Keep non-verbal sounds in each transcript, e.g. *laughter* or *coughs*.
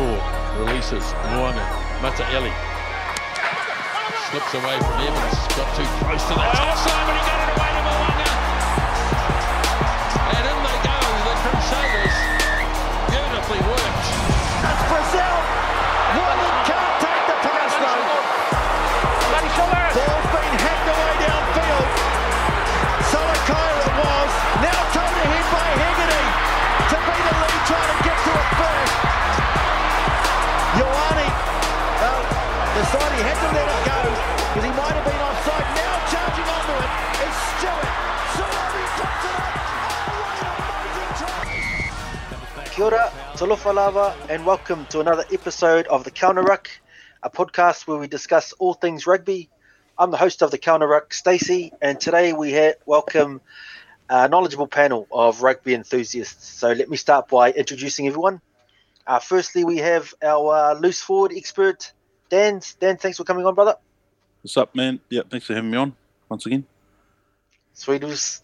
Core releases Mwanga. Mataeli slips away from Evans. Got too close to that oh, top side, but he got it away to Mwanga. And in they go, the Crusaders. Beautifully worked. That's Brazil. He had to let it go because he might have been offside. Now charging onto it is Stewart. It. Kia ora, talofa lava, and welcome to another episode of the Counter Ruck, a podcast where we discuss all things rugby. I'm the host of the Counter Ruck, Stacey, and today we ha- welcome a knowledgeable panel of rugby enthusiasts. So let me start by introducing everyone. Uh, firstly, we have our uh, loose forward expert, Dan. Dan, thanks for coming on, brother. What's up, man? Yeah, thanks for having me on once again. Sweetus.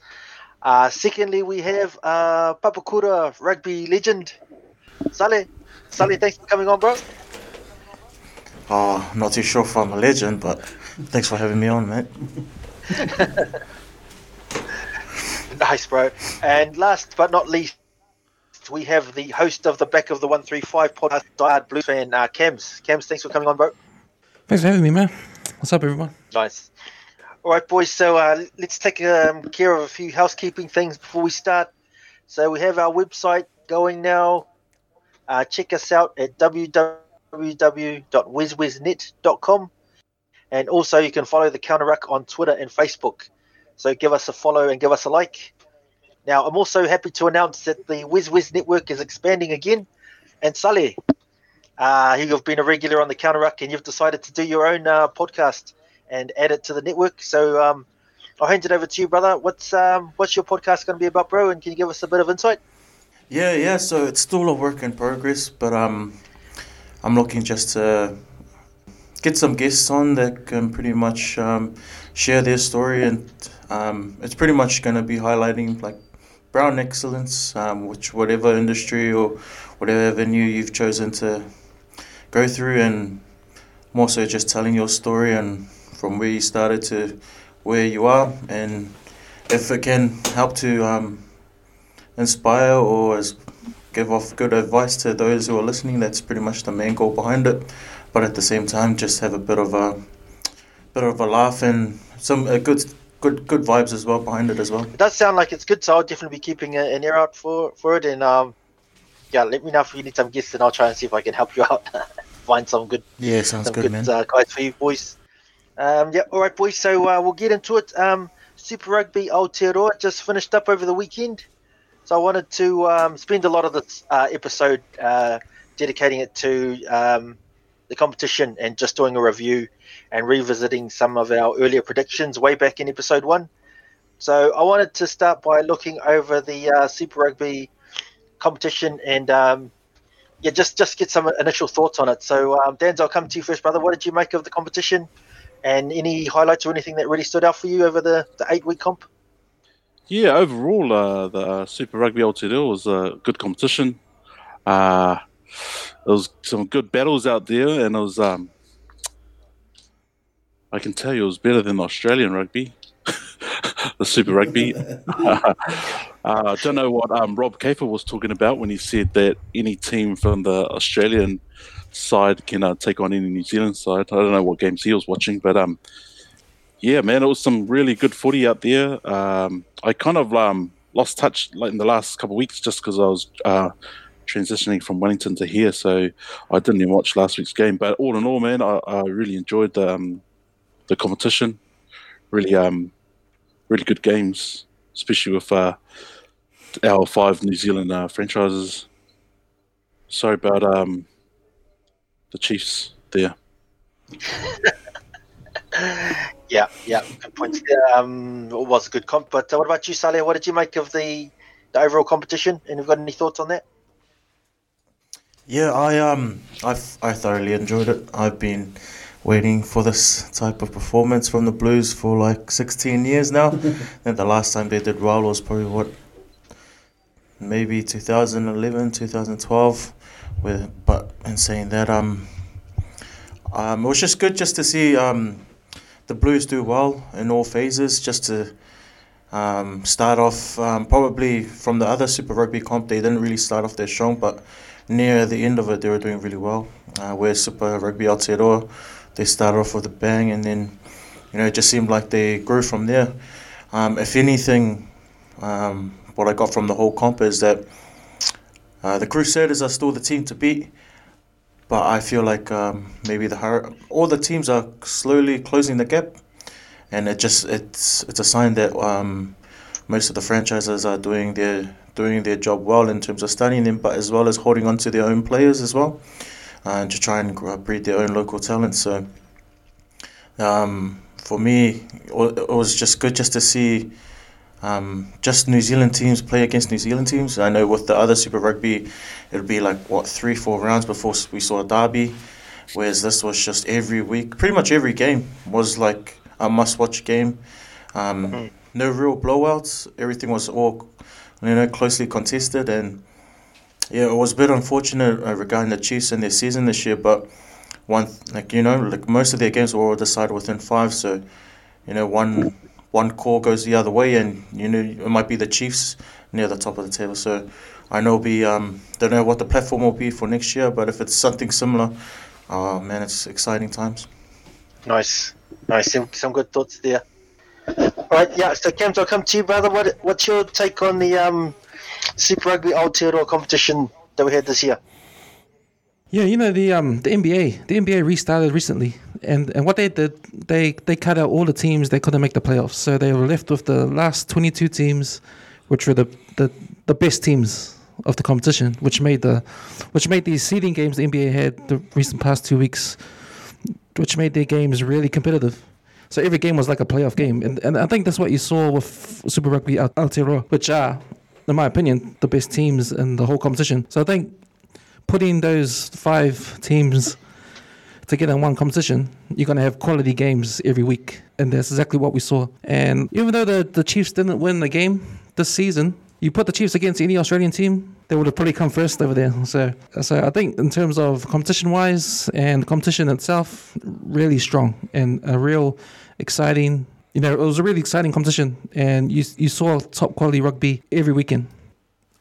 Uh, secondly, we have uh, Papakura rugby legend, Saleh. Saleh, thanks for coming on, bro. Oh, not too sure if I'm a legend, but thanks for having me on, mate. *laughs* Nice, bro. And last but not least, we have the host of the Back of the 135 podcast, Diehard Blues fan, uh, Cams. Cams, thanks for coming on, bro. Thanks for having me, man. What's up, everyone? Nice. All right, boys. So uh, let's take um, care of a few housekeeping things before we start. So we have our website going now. Uh, check us out at www.wizwiznet.com. And also, you can follow the Counter Ruck on Twitter and Facebook. So give us a follow and give us a like. Now, I'm also happy to announce that the WizWiz network is expanding again. And Saleh, uh, you've been a regular on the Counter Ruck and you've decided to do your own uh, podcast and add it to the network. So um, I'll hand it over to you, brother. What's um, what's your podcast going to be about, bro? And can you give us a bit of insight? Yeah, yeah. So it's still a work in progress, but um, I'm looking just to get some guests on that can pretty much um, share their story, and um, it's pretty much going to be highlighting like brown excellence, um, which whatever industry or whatever venue you've chosen to go through, and more so just telling your story and from where you started to where you are, and if it can help to um, inspire or give off good advice to those who are listening. That's pretty much the main goal behind it. But at the same time, just have a bit of a bit of a laugh and some uh, good good good vibes as well behind it as well. It does sound like it's good, so I'll definitely be keeping an ear out for, for it. And um, yeah, let me know if you need some guests, and I'll try and see if I can help you out. *laughs* Find some good Yeah, sounds some good, good man. uh, guys for you boys. Um, yeah, all right, boys. So uh, we'll get into it. Um, Super Rugby Aotearoa just finished up over the weekend, so I wanted to um, spend a lot of this uh, episode uh, dedicating it to um, the competition and just doing a review and revisiting some of our earlier predictions way back in episode one. So I wanted to start by looking over the uh, Super Rugby competition and um, yeah, just just get some initial thoughts on it. So um, Dan's, I'll come to you first, brother. What did you make of the competition? And any highlights or anything that really stood out for you over the, the eight week comp? Yeah, overall, uh, the uh, Super Rugby Aotearoa was a good competition. Uh, there was some good battles out there, and it was. Um, I can tell you, it was better than Australian rugby, *laughs* the Super Rugby. *laughs* *laughs* uh, I don't know what um, Rod Kafer was talking about when he said that any team from the Australian side can uh, take on any New Zealand side. I don't know what games he was watching, but um, yeah, man, it was some really good footy out there. Um, I kind of um, lost touch like in the last couple of weeks just because I was uh, transitioning from Wellington to here, so I didn't even watch last week's game. But all in all, man, I, I really enjoyed the, um, the competition. Really, um, really good games, especially with uh, our five New Zealand uh, franchises. Sorry about um, the Chiefs there. *laughs* Yeah, yeah, good points. Yeah, um, it was a good comp. But uh, what about you, Saleh? What did you make of the, the overall competition? And have you got any thoughts on that? Yeah, I um, I I thoroughly enjoyed it. I've been waiting for this type of performance from the Blues for like 16 years now. *laughs* and the last time they did well was probably what, maybe 2011, 2012. With but in saying that, um, um, it was just good just to see um, the Blues do well in all phases. Just to um, start off, um, probably from the other Super Rugby comp, they didn't really start off their strong, but near the end of it, they were doing really well. Uh, where Super Rugby Aotearoa, they started off with a bang, and then you know it just seemed like they grew from there. Um, if anything, um, what I got from the whole comp is that uh, the Crusaders are still the team to beat, but I feel like um, maybe the all the teams are slowly closing the gap, and it just it's it's a sign that um, most of the franchises are doing their doing their job well in terms of studying them, but as well as holding on to their own players as well, and to try and breed their own local talent. So. Um, for me, it was just good just to see um, just New Zealand teams play against New Zealand teams. I know with the other Super Rugby, it'd be like what three, four rounds before we saw a derby, whereas this was just every week. Pretty much every game was like a must-watch game. Um, mm. No real blowouts. Everything was all you know closely contested, and yeah, it was a bit unfortunate uh, regarding the Chiefs and their season this year, but one like you know like most of their games were all decided within five, so you know one one call goes the other way, and you know it might be the Chiefs near the top of the table. So I know be um, don't know what the platform will be for next year, but if it's something similar, oh man, it's exciting times. Nice, nice. Some, some good thoughts there. All right, yeah. So Cams, I'll come to you, brother. What what's your take on the um, Super Rugby Aotearoa competition that we had this year? Yeah, you know the um the NBA the NBA restarted recently, and, and what they did they they cut out all the teams that couldn't make the playoffs, so they were left with the last twenty two teams, which were the, the the best teams of the competition, which made the which made these seeding games the NBA had the recent past two weeks, which made their games really competitive. So every game was like a playoff game, and and I think that's what you saw with Super Rugby Aotearoa, which are, in my opinion, the best teams in the whole competition. So I think putting those five teams together in one competition, you're going to have quality games every week. And that's exactly what we saw. And even though the, the Chiefs didn't win the game this season, you put the Chiefs against any Australian team, they would have probably come first over there. So, so I think in terms of competition wise and competition itself, really strong and a real exciting. You know, it was a really exciting competition, and you you saw top quality rugby every weekend.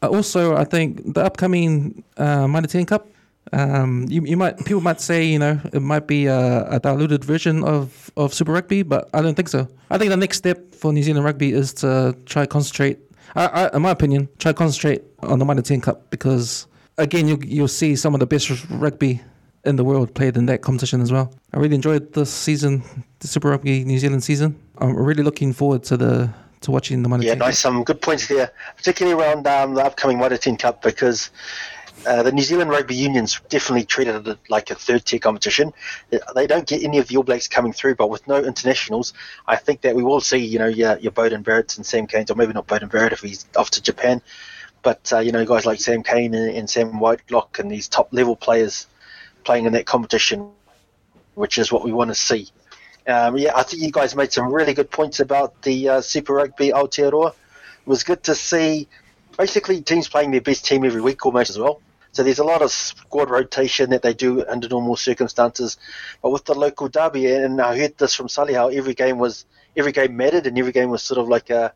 Uh, also, I think the upcoming uh, Mitre 10 Cup, um, you, you might people might say you know it might be a, a, diluted version of, of Super Rugby, but I don't think so. I think the next step for New Zealand rugby is to try concentrate. I, I, in my opinion, try concentrate on the Mitre 10 Cup because again you you'll see some of the best rugby in the world played in that competition as well. I really enjoyed this season, the Super Rugby New Zealand season. I'm really looking forward to the to watching the Mitre Yeah, nice. Some good points there, particularly around um, the upcoming 10 Cup because uh, the New Zealand Rugby Union's definitely treated it like a third tier competition. They don't get any of the All Blacks coming through, but with no internationals, I think that we will see, you know, your, your Beauden Barretts and Sam Canes, or maybe not Beauden Barrett if he's off to Japan, but, uh, you know, guys like Sam Cane and, and Sam Whitelock and these top level players playing in that competition, which is what we want to see. Um, yeah, I think you guys made some really good points about the uh, Super Rugby Aotearoa. It was good to see basically teams playing their best team every week almost as well. So there's a lot of squad rotation that they do under normal circumstances, but with the local derby, and I heard this from Sully how every game was every game mattered, and every game was sort of like a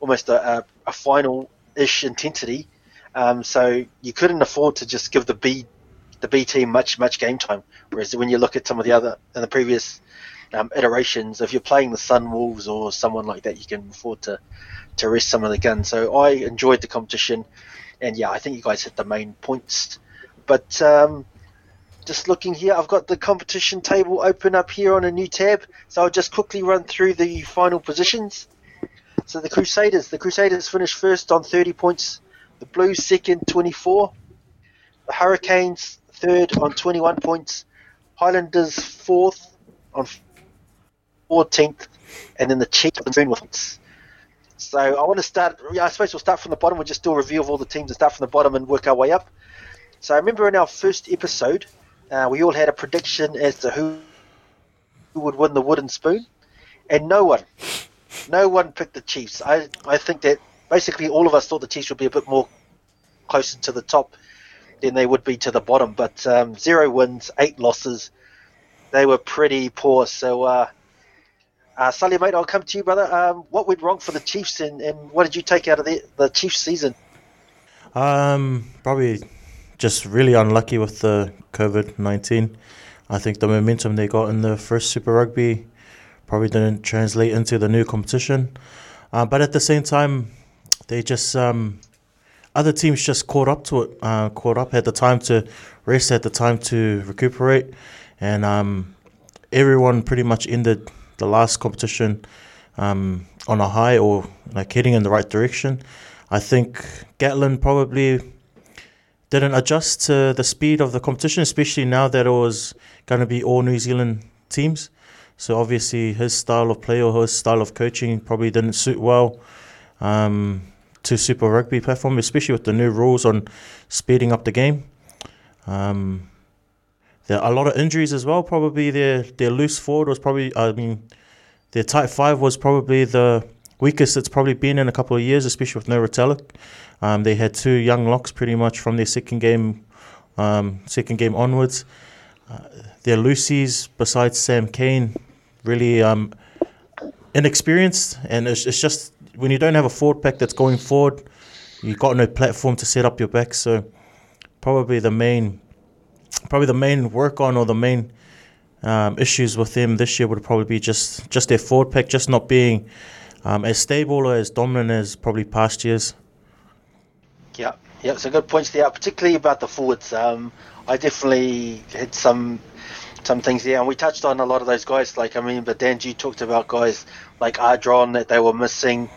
almost a, a, a final-ish intensity. Um, so you couldn't afford to just give the B the B team much much game time. Whereas when you look at some of the other in the previous um, iterations. If you're playing the Sunwolves or someone like that, you can afford to to rest some of the guns. So I enjoyed the competition, and yeah, I think you guys hit the main points. But um, just looking here, I've got the competition table open up here on a new tab. So I'll just quickly run through the final positions. So the Crusaders, the Crusaders finished first on 30 points. The Blues second, 24. The Hurricanes third on 21 points. Highlanders fourth on 14th, and then the Chiefs and with So I want to start. Yeah, I suppose we'll start from the bottom. We'll just do a review of all the teams and start from the bottom and work our way up. So I remember in our first episode, uh, we all had a prediction as to who, who would win the wooden spoon, and no one, no one picked the Chiefs. I I think that basically all of us thought the Chiefs would be a bit more closer to the top than they would be to the bottom. But um, zero wins, eight losses. They were pretty poor. So, uh, uh, Sully, mate, I'll come to you, brother. Um, what went wrong for the Chiefs, and, and what did you take out of the, the Chiefs season? Um, probably just really unlucky with the COVID nineteen. I think the momentum they got in the first Super Rugby probably didn't translate into the new competition. Uh, but at the same time, they just um, other teams just caught up to it, uh, caught up, had the time to rest, had the time to recuperate, and um, everyone pretty much ended the last competition um, on a high or like heading in the right direction. I think Gatland probably didn't adjust to the speed of the competition, especially now that it was going to be all New Zealand teams. So obviously his style of play or his style of coaching probably didn't suit well um, to Super Rugby platform, especially with the new rules on speeding up the game. Um, there are a lot of injuries as well. Probably their their loose forward was probably I mean their tight five was probably the weakest it's probably been in a couple of years, especially with no Retallick. Um, they had two young locks pretty much from their second game, um, second game onwards. Uh, their loosies, besides Sam Cane really um, inexperienced, and it's, it's just when you don't have a forward pack that's going forward, you've got no platform to set up your back. So probably the main, probably the main work on or the main um, issues with them this year would probably be just just their forward pack just not being um, as stable or as dominant as probably past years. Yeah, yeah, so good points there, particularly about the forwards. Um, I definitely had some some things there, and we touched on a lot of those guys. Like I mean, but Danji talked about guys like Ardron that they were missing,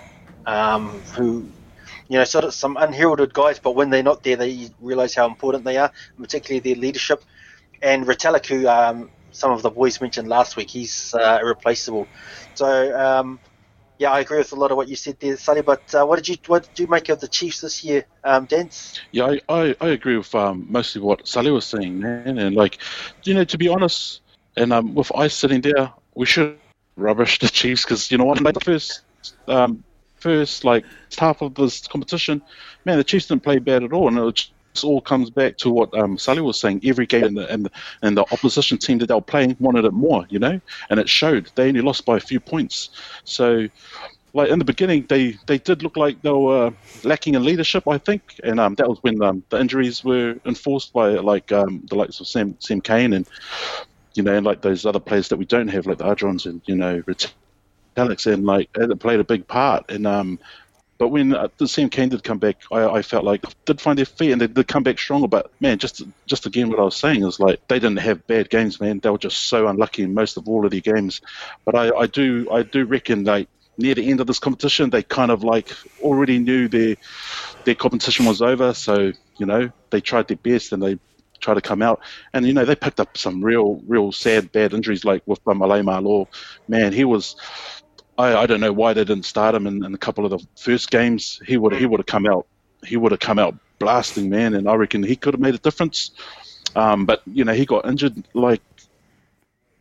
um, who you know, sort of some unheralded guys, but when they're not there, they realize how important they are, particularly their leadership. And Retallick, who um, some of the boys mentioned last week, he's uh, irreplaceable. So um, yeah, I agree with a lot of what you said there, Sonny. But uh, what did you what did you make of the Chiefs this year, um? Yeah, I, I, I agree with um, mostly what Sally was saying, man. And like, you know, to be honest, and um, with Ice sitting there, we should rubbish the Chiefs because you know what, like the first um, first like half of this competition, man, the Chiefs didn't play bad at all, and it was this all comes back to what um, Sally was saying. Every game and the, and the, and the opposition team that they were playing wanted it more, you know, and it showed. They only lost by a few points. So, like in the beginning, they, they did look like they were lacking in leadership, I think, and um, that was when um, the injuries were enforced by like um, the likes of Sam Sam Cane and you know, and like those other players that we don't have, like the Adrons and you know, Alex, and like it played a big part. And um, but when uh, the same Cane did come back, I, I felt like did find their feet and they did come back stronger. But man, just just again, what I was saying is like they didn't have bad games, man. They were just so unlucky in most of all of their games. But I, I do I do reckon like near the end of this competition, they kind of like already knew their their competition was over. So you know they tried their best and they tried to come out. And you know they picked up some real real sad bad injuries like with Malay Alaimalo. Man, he was I, I don't know why they didn't start him in, in a couple of the first games. He would he would have come out he would have come out blasting man, and I reckon he could have made a difference. Um, but you know he got injured like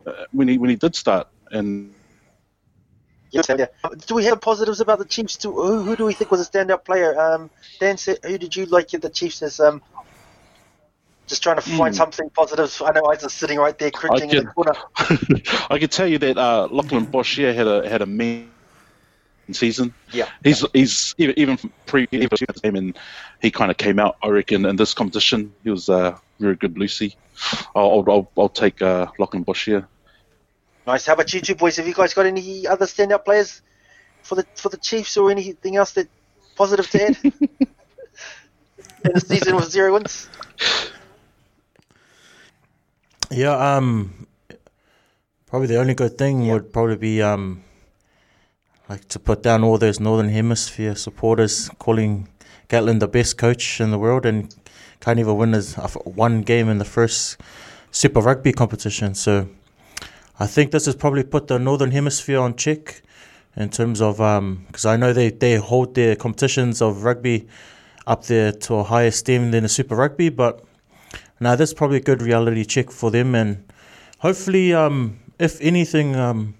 uh, when he when he did start, and yeah. Do we have positives about the Chiefs? Too? Who, who do we think was a standout player? Um, Dan, who did you like the Chiefs as? Um, just trying to find mm. something positive. I know I Isaac's sitting right there cringing in the corner. *laughs* I can tell you that uh, Lachlan Boshier had a had a mean season. Yeah, he's yeah. he's even even from pre game and he kind of came out. I reckon in this competition he was uh, very good. Lucy, I'll I'll, I'll take uh, Lachlan Boshier. Nice. How about you two boys? Have you guys got any other standout players for the for the Chiefs or anything else that positive to add? in *laughs* *laughs* the season with zero wins. Yeah, um, probably the only good thing yeah. would probably be um, like to put down all those Northern Hemisphere supporters calling Gatland the best coach in the world and can't even win his one game in the first Super Rugby competition. So I think this has probably put the Northern Hemisphere on check in terms of because um, I know they, they hold their competitions of rugby up there to a higher esteem than the Super Rugby, but now that's probably a good reality check for them, and hopefully, um, if anything, um,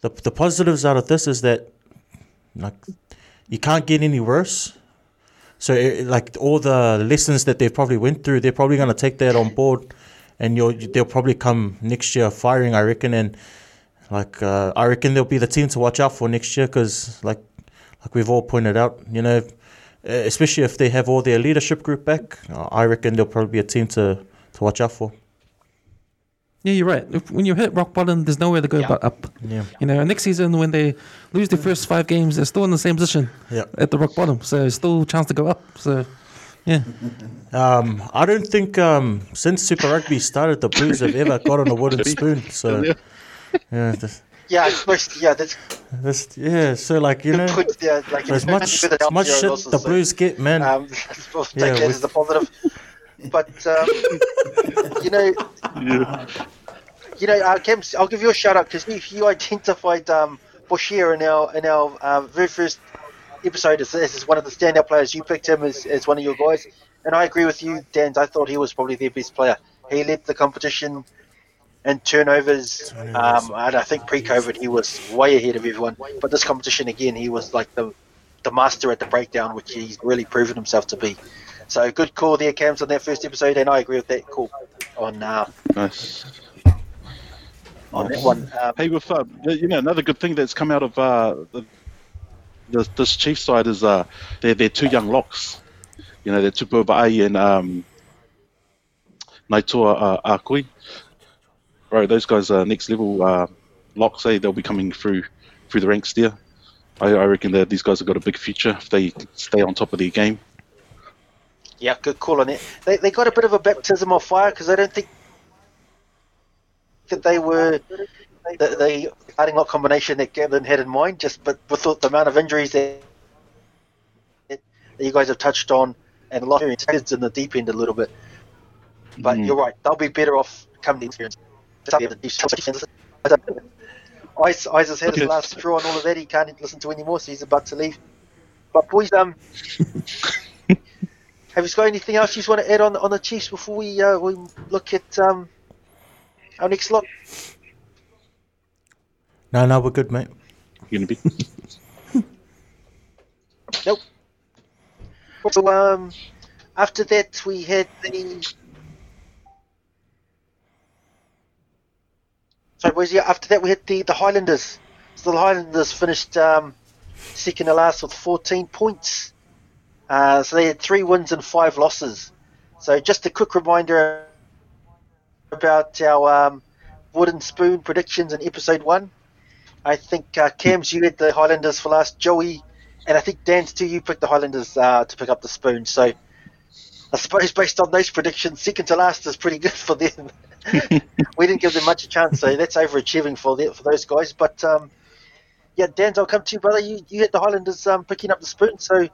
the the positives out of this is that like you can't get any worse. So eh, like all the lessons that they've probably went through, they're probably going to take that on board, and you'll they'll probably come next year firing, I reckon, and like uh, I reckon they'll be the team to watch out for next year because like like we've all pointed out, you know, especially if they have all their leadership group back, I reckon they'll probably be a team to to watch out for. Yeah, you're right. If, when you hit rock bottom, there's nowhere to go Yeah. but up. Yeah. You know, next season when they lose their first five games, they're still in the same position Yeah. at the rock bottom. So there's still a chance to go up. So yeah. Um, I don't think um, since Super Rugby started, the Blues have ever got on a wooden *laughs* spoon. So, yeah, this, Yeah, it's most, yeah, that's this, yeah. So, like you know, good. Put, yeah, like as much as much zero shit losses, the so, Blues get, man. Um, *laughs* we'll take Yeah, with- as a positive. But um, *laughs* you know, you know, uh, Cam, I'll give you a shout out because you, you identified um, Boshier in our in our uh, very first episode as, as one of the standout players. You picked him as, as one of your guys, and I agree with you, Dan. I thought he was probably their best player. He led the competition in turnovers. Um, and I think pre-COVID he was way ahead of everyone. But this competition again, he was like the the master at the breakdown, which he's really proven himself to be. So good call there, Cams, on that first episode, and I agree with that call on uh, Nice. on that one. Um, Hey, with uh, you know another good thing that's come out of uh, the, the this chief side is uh, they're they're two young locks. You know, they're Tupou Vaa'i and um, Naitoa uh, Akui. Right, those guys are next level uh, locks. Hey, they'll be coming through through the ranks there. I, I reckon that these guys have got a big future if they stay on top of their game. Yeah, good call on it. They, they got a bit of a baptism of fire because I don't think that they were the, the starting lock combination that Gavin had in mind. Just but with the, the amount of injuries that, that you guys have touched on and a lot of kids in the deep end a little bit. But Mm. you're right; they'll be better off come the experience. Ice, Ice has had his last straw on all of that. He can't listen to anymore, so he's about to leave. But boys, um, *laughs* have you got anything else you want to add on on the Chiefs before we uh, we look at um, our next lot? no, no, we're good, mate. You're gonna be. *laughs* Nope. So um, after that we had the. Sorry, boys. Yeah, after that we had the the Highlanders. So the Highlanders finished um, second to last with 14 points. Uh, so they had three wins and five losses. So just a quick reminder about our um, wooden spoon predictions in episode one. I think uh, Cam's you had the Highlanders for last. Joey and I think Dan's too. You picked the Highlanders uh, to pick up the spoon. So I suppose based on those predictions, second to last is pretty good for them. *laughs* we didn't give them much a chance, so that's overachieving for the, for those guys. But um, yeah, Dan, I'll come to you, brother. You you had the Highlanders um, picking up the spoon. So,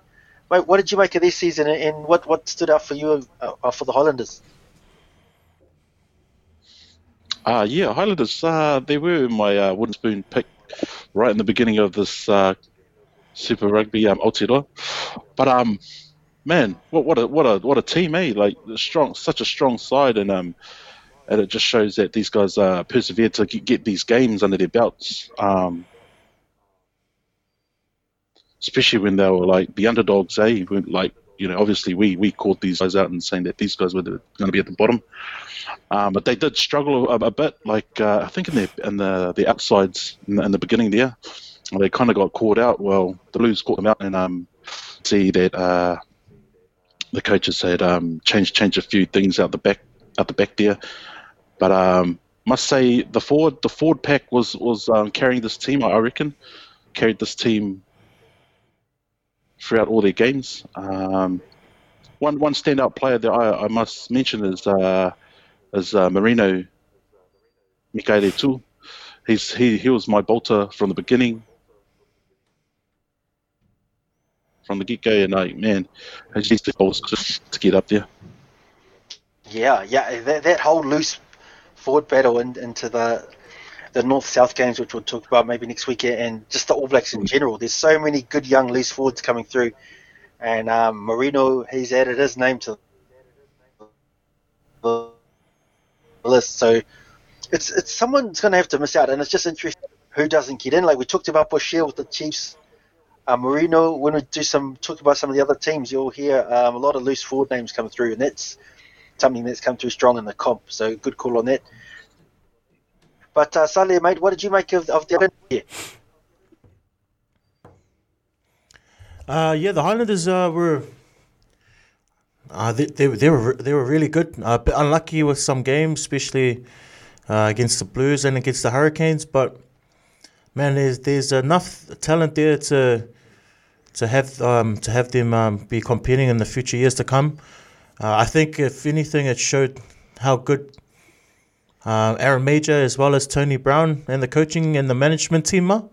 mate, what did you make of this season, and what what stood out for you uh, uh, for the Highlanders? Uh, yeah, Highlanders, uh, they were my uh, wooden spoon pick right in the beginning of this uh, Super Rugby um, Aotearoa. But um, man, what what a what a what a team, eh? Like strong, such a strong side, and um, and it just shows that these guys uh, persevered to get, these games under their belts. Um, especially when they were like the underdogs, eh? When, like you know, obviously we we called these guys out and saying that these guys were going to be at the bottom. Um, but they did struggle a, a bit, like uh, I think in the in the the outsides in the, in the beginning there, they kind of got caught out. Well, the Blues caught them out, and um, see that uh, the coaches had um, changed changed a few things out the back out the back there. But um, must say the forward the forward pack was was um, carrying this team. I reckon carried this team throughout all their games. Um, one one standout player that I, I must mention is uh, is uh, Marino Mikaele-Tu. He's he, he was my bolter from the beginning, from the get go, and like man, he needs the just to get up there. Yeah, yeah, that, that whole loose forward battle in, into the the North South games, which we'll talk about maybe next week, and just the All Blacks in general. There's so many good young loose forwards coming through, and um, Marino he's added his name to the list. So it's it's someone's going to have to miss out, and it's just interesting who doesn't get in. Like we talked about Boshier with the Chiefs uh, Marino, when we do some talk about some of the other teams, you'll hear um, a lot of loose forward names come through, and that's something that's come through strong in the comp. So good call on that. But uh, Saleh, mate, what did you make of, of the other year? Uh, yeah, the Highlanders uh, were. Uh, they, they, they were they were really good. Uh, a bit unlucky with some games, especially uh, against the Blues and against the Hurricanes. But man, there's there's enough talent there to to have um, to have them um, be competing in the future years to come. Uh, I think if anything, it showed how good uh, Aaron Mauger as well as Tony Brown and the coaching and the management team are.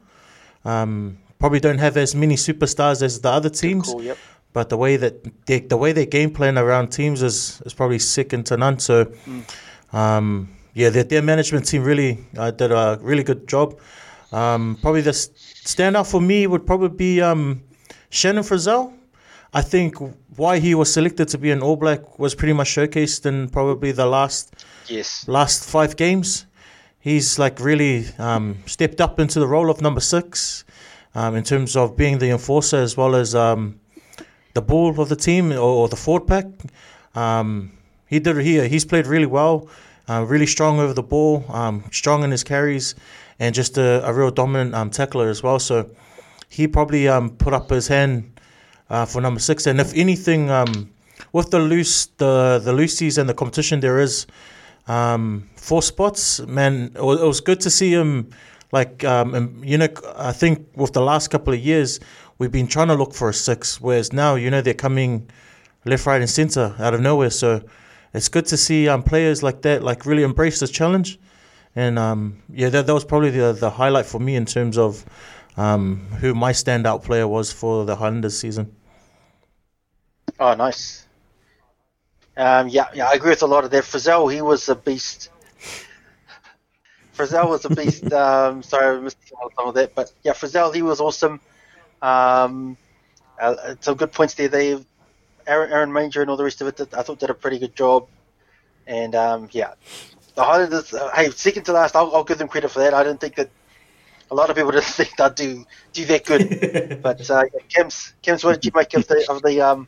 Um, probably don't have as many superstars as the other teams. Cool, yep. But the way that they, the way they game plan around teams is, is probably second to none. So, um, yeah, their, their management team really uh, did a really good job. Um, probably the standout for me would probably be um, Shannon Frizzell. I think why he was selected to be an All Black was pretty much showcased in probably the last Yes. last five games. He's like really um, stepped up into the role of number six um, in terms of being the enforcer as well as um, the ball of the team or, or the forward pack. Um, he did here. He's played really well, uh, really strong over the ball, um, strong in his carries, and just a, a real dominant um, tackler as well. So he probably um, put up his hand uh, for number six. And if anything, um, with the loose the the loosies and the competition there is um, four spots, man, it was, it was good to see him. Like um, you know, I think with the last couple of years, we've been trying to look for a six, whereas now you know they're coming left, right, and center out of nowhere. So it's good to see um, players like that like really embrace this challenge. And um, yeah, that, that was probably the the highlight for me in terms of um, who my standout player was for the Highlanders season. Oh, nice. Um, yeah, yeah, I agree with a lot of that. Frizzell, he was a beast. Frizzell was a beast. *laughs* Um, sorry, I missed some of that, but yeah, Frizzell, he was awesome. Um, uh, some good points there. They, Aaron, Aaron Mauger and all the rest of it, did, I thought did a pretty good job. And um, yeah, the Highlanders. Uh, hey, second to last, I'll, I'll give them credit for that. I didn't think that. A lot of people didn't *laughs* think they'd do do that good, *laughs* but uh, yeah, Kems, Kems, what did you make of the of the um,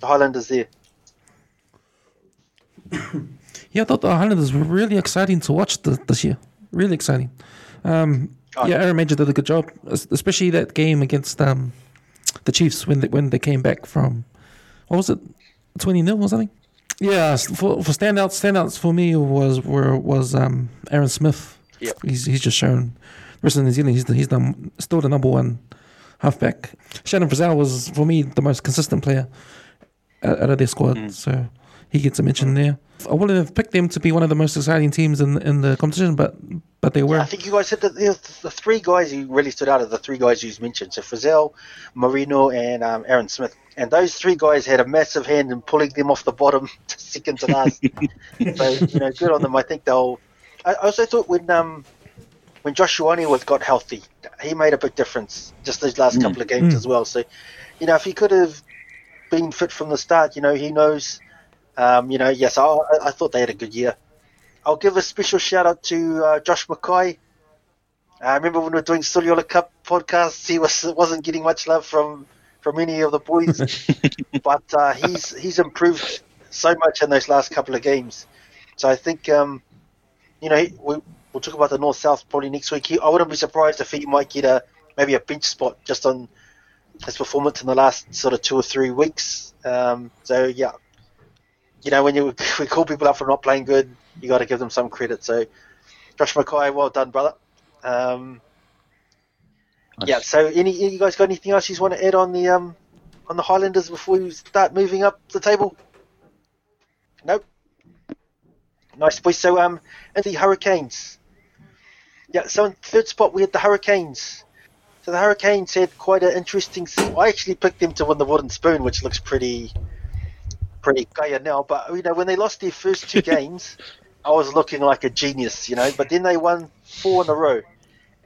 the Highlanders there? *coughs* Yeah, I thought the Highlanders were really exciting to watch th- this year. Really exciting. Um, Oh. yeah, Aaron Mauger did a good job, especially that game against um, the Chiefs when they, when they came back from what was it, twenty 0 or something. Yeah, for for standouts, standouts for me was were was um, Aaron Smith. Yep. He's he's just shown. The rest of New Zealand, he's the, he's the, still the number one halfback. Shannon Frizzell was for me the most consistent player out, out of their squad, so he gets a mention there. I wouldn't have picked them to be one of the most exciting teams in in the competition, but but they were. I think you guys said that the, the three guys who really stood out are the three guys you've mentioned. So Frizzell, Marino, and um, Aaron Smith. And those three guys had a massive hand in pulling them off the bottom *laughs* to second to last. *laughs* so, you know, good on them. I think they'll. I I also thought when um when Josh was got healthy, he made a big difference just those last couple of games Mm. as well. So, you know, if he could have been fit from the start, you know, he knows. Um, you know, yes, I, I I thought they had a good year. I'll give a special shout out to uh, Josh McKay. I remember when we were doing Soliola Cup podcasts, he was wasn't getting much love from from any of the boys, *laughs* but uh, he's he's improved so much in those last couple of games. So I think um, you know we, we'll talk about the North South probably next week. He, I wouldn't be surprised if he might get a maybe a bench spot just on his performance in the last sort of two or three weeks. Um, so yeah, you know when you *laughs* we call people up for not playing good, you got to give them some credit. So Josh McKay, well done, brother. Um, yeah. So, any you guys got anything else you want to add on the um on the Highlanders before we start moving up the table? Nope. Nice boys. So, um, and the Hurricanes. Yeah. So, in third spot we had the Hurricanes. So the Hurricanes had quite an interesting. se- I actually picked them to win the wooden spoon, which looks pretty, pretty kaya now. But you know, when they lost their first two *laughs* games, I was looking like a genius, you know. But then they won four in a row,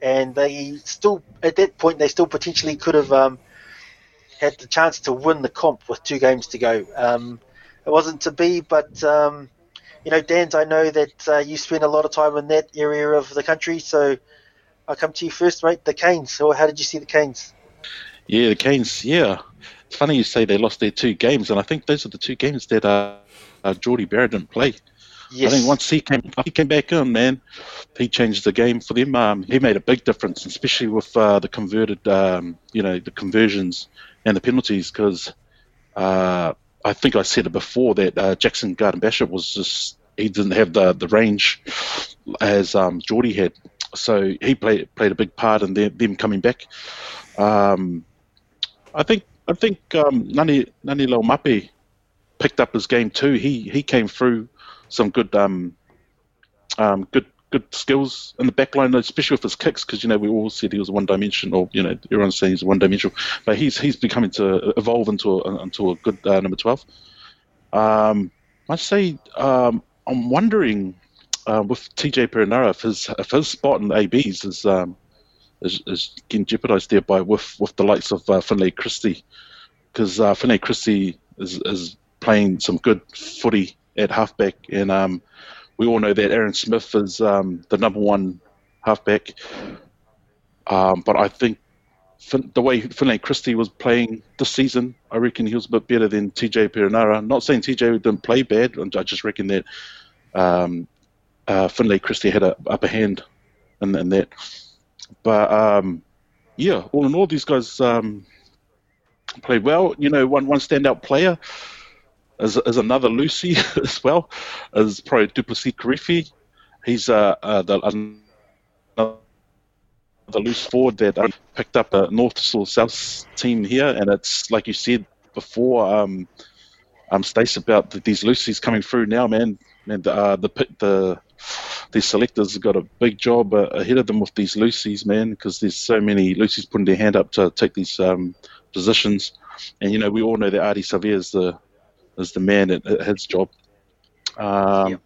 and they still, at that point, they still potentially could have um, had the chance to win the comp with two games to go. Um, it wasn't to be, but um, you know, Dan's. I know that uh, you spend a lot of time in that area of the country, so I'll come to you first, mate. The Canes. So, how did you see the Canes? Yeah, the Canes. Yeah, it's funny you say they lost their two games, and I think those are the two games that uh, uh Jordie Barrett didn't play. Yes. I think once he came he came back in, man, he changed the game for them. Um, he made a big difference, especially with uh, the converted, um, you know, the conversions and the penalties. Because uh, I think I said it before that uh, Jackson Garden-Bachop was just he didn't have the, the range as um, Jordie had, so he played played a big part in them, coming back. Um, I think I think um, Ngani Ngani Laumape picked up his game too. He he came through some good um, um, good good skills in the back line, especially with his kicks, because you know we all said he was one dimensional. You know everyone's saying he's one dimensional, but he's he's becoming to evolve into a, into a good uh, number twelve. Um, I say um, I'm wondering uh, with TJ Perenara if his if his spot in ABs is um, is, is getting jeopardised there by with with the likes of uh, Finlay Christie, because uh, Finlay Christie is is playing some good footy at halfback, and um, we all know that Aaron Smith is um, the number one halfback. Um, but I think fin- the way Finlay Christie was playing this season, I reckon he was a bit better than TJ Perenara. Not saying TJ didn't play bad, I just reckon that um, uh, Finlay Christie had an upper hand in, in that. But um, yeah, all in all, these guys um, played well. You know, one one standout player is, is another Lucy *laughs* as well, is probably Du'Plessis Kirifi. He's uh, uh, the, another loose forward that picked up a North or South team here, and it's like you said before, um, um, Stace about the, these Lucy's coming through now, man. Man, the uh, the the selectors have got a big job uh, ahead of them with these Lucy's, man, because there's so many Lucy's putting their hand up to take these um, positions, and you know we all know that Ardie Savea is the is the man at, at his job. Um, yep.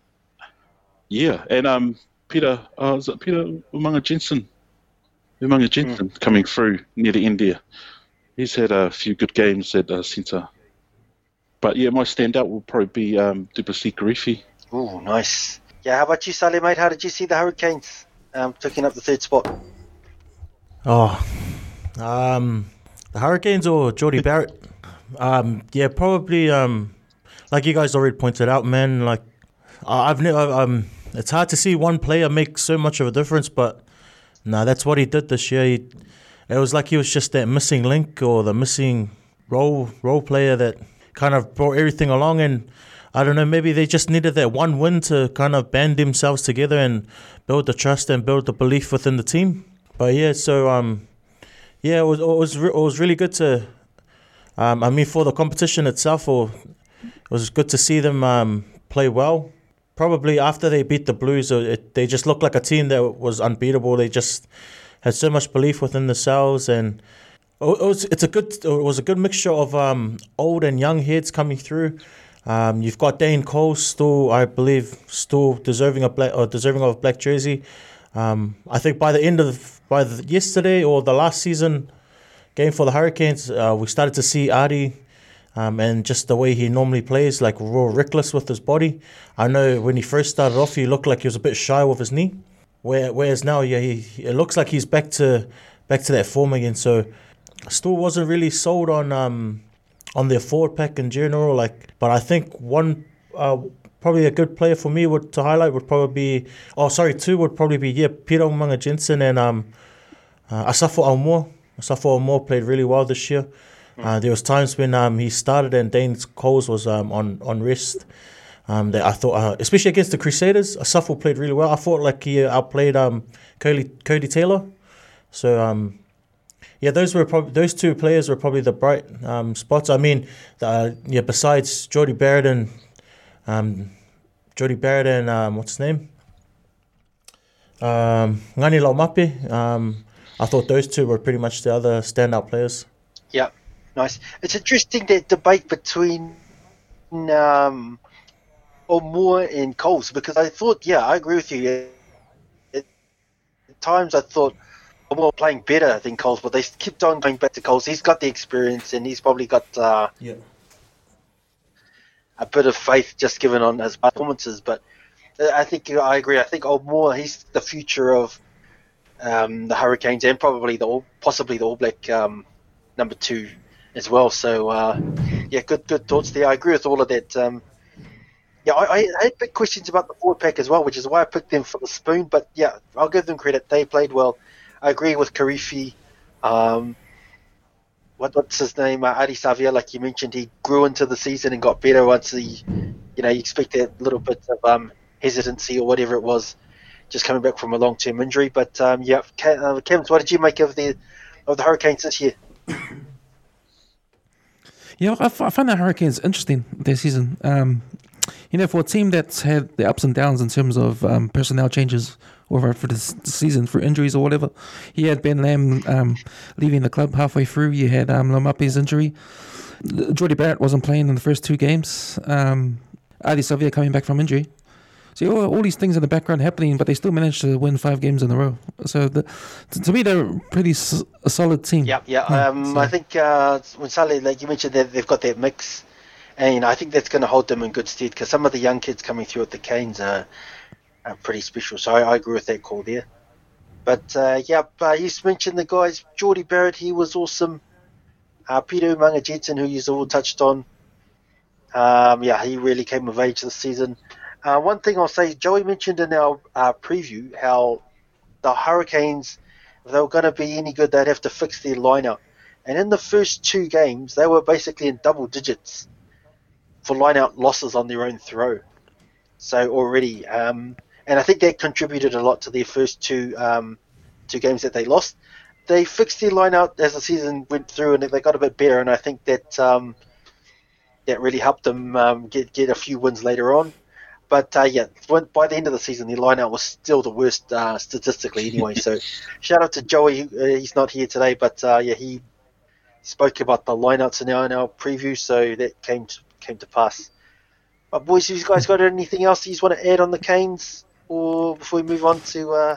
Yeah, and um, Peter, uh, is it Peter Umaga Jensen? Umaga Jensen mm. coming through near the end there. He's had a few good games at uh, centre. But yeah, my standout will probably be um, Du'Plessis Kirifi. Oh, nice. Yeah, how about you, Sally, mate? How did you see the Hurricanes um, taking up the third spot? Oh, um, the Hurricanes or Jordie Barrett? Um, yeah, probably. Um, like you guys already pointed out, man. Like I've never. Um, it's hard to see one player make so much of a difference, but no, nah, that's what he did this year. He, it was like he was just that missing link or the missing role role player that kind of brought everything along. And I don't know, maybe they just needed that one win to kind of band themselves together and build the trust and build the belief within the team. But yeah, so um, yeah, it was it was, re- it was really good to. Um, I mean, for the competition itself, or it was good to see them um, play well. Probably after they beat the Blues, it, they just looked like a team that was unbeatable. They just had so much belief within themselves, and it was it's a good it was a good mixture of um, old and young heads coming through. Um, you've got Dane Cole still, I believe, still deserving a black or deserving of a black jersey. Um, I think by the end of by the, yesterday or the last season game for the Hurricanes, uh, we started to see Ardie um, and just the way he normally plays, like real reckless with his body. I know when he first started off, he looked like he was a bit shy with his knee. Where, whereas now, yeah, he, it looks like he's back to back to that form again. So, still wasn't really sold on um, on their forward pack in general. Like, but I think one uh, probably a good player for me would to highlight would probably be oh sorry two would probably be yeah Peter Umaga Jensen and um, uh, Asafo Aumua. Asafo played really well this year. Uh, there was times when um, he started and Dane Coles was um, on on rest. Um, that I thought, uh, especially against the Crusaders, Asafo played really well. I thought like he outplayed um, Cody, Codie Taylor. So um, yeah, those were probably those two players were probably the bright um, spots. I mean, uh, yeah, besides Jordie Barrett and um, Jordie Barrett and um, what's his name, um, Ngani. Um, I thought those two were pretty much the other standout players. Yeah, nice. It's interesting that debate between um, and Coles because I thought, yeah, I agree with you. At times, I thought Aumua playing better than Coles, but they kept on going back to Coles. He's got the experience, and he's probably got uh, yeah. a bit of faith just given on his performances. But uh, I think I agree. I think Aumua, he's the future of um, the Hurricanes and probably the possibly the All Black um, number two as well. So uh, yeah, good good thoughts there. I agree with all of that. Um, yeah, I, I had big questions about the forward pack as well, which is why I picked them for the spoon. But yeah, I'll give them credit; they played well. I agree with Kirifi. Um, what, what's his name? Uh, Ardie Savea, like you mentioned, he grew into the season and got better once he, you know, you expect that little bit of um, hesitancy or whatever it was, just coming back from a long term injury. But um, yeah, uh, Kevin, what did you make of the of the Hurricanes this year? *coughs* Yeah, I, find the Hurricanes interesting this season. Um, you know, for a team that's had the ups and downs in terms of um, personnel changes over for this season for injuries or whatever. You had Ben Lam um, leaving the club halfway through. You had um, Laumape's injury. Jordie Barrett wasn't playing in the first two games. Um, Ardie Savea coming back from injury. So all, all, these things in the background happening, but they still managed to win five games in a row. So the, to, me, they're a pretty s- a solid team. Yeah, yeah. Um, so. I think uh, when Sally, like you mentioned, they've got that mix, and I think that's going to hold them in good stead because some of the young kids coming through at the Canes are, are pretty special. So I, I, agree with that call there. But uh, yeah, uh, you mentioned the guys. Jordie Barrett, he was awesome. Uh, Peter Umaga-Jackson, who you've all touched on. Um, yeah, he really came of age this season. Uh, one thing I'll say, Joey mentioned in our uh, preview how the Hurricanes, if they were going to be any good, they'd have to fix their lineout. And in the first two games, they were basically in double digits for lineout losses on their own throw. So already, um, and I think that contributed a lot to their first two um, two games that they lost. They fixed their lineout as the season went through, and they got a bit better. And I think that um, that really helped them um, get get a few wins later on. But uh, yeah, by the end of the season, the lineout was still the worst uh, statistically anyway. so *laughs* shout out to Joey. Uh, he's not here today, but uh, yeah, he spoke about the lineouts in our, in our preview, so that came to, came to pass. But boys, you guys got anything else you want to add on the Canes, or before we move on to? Uh...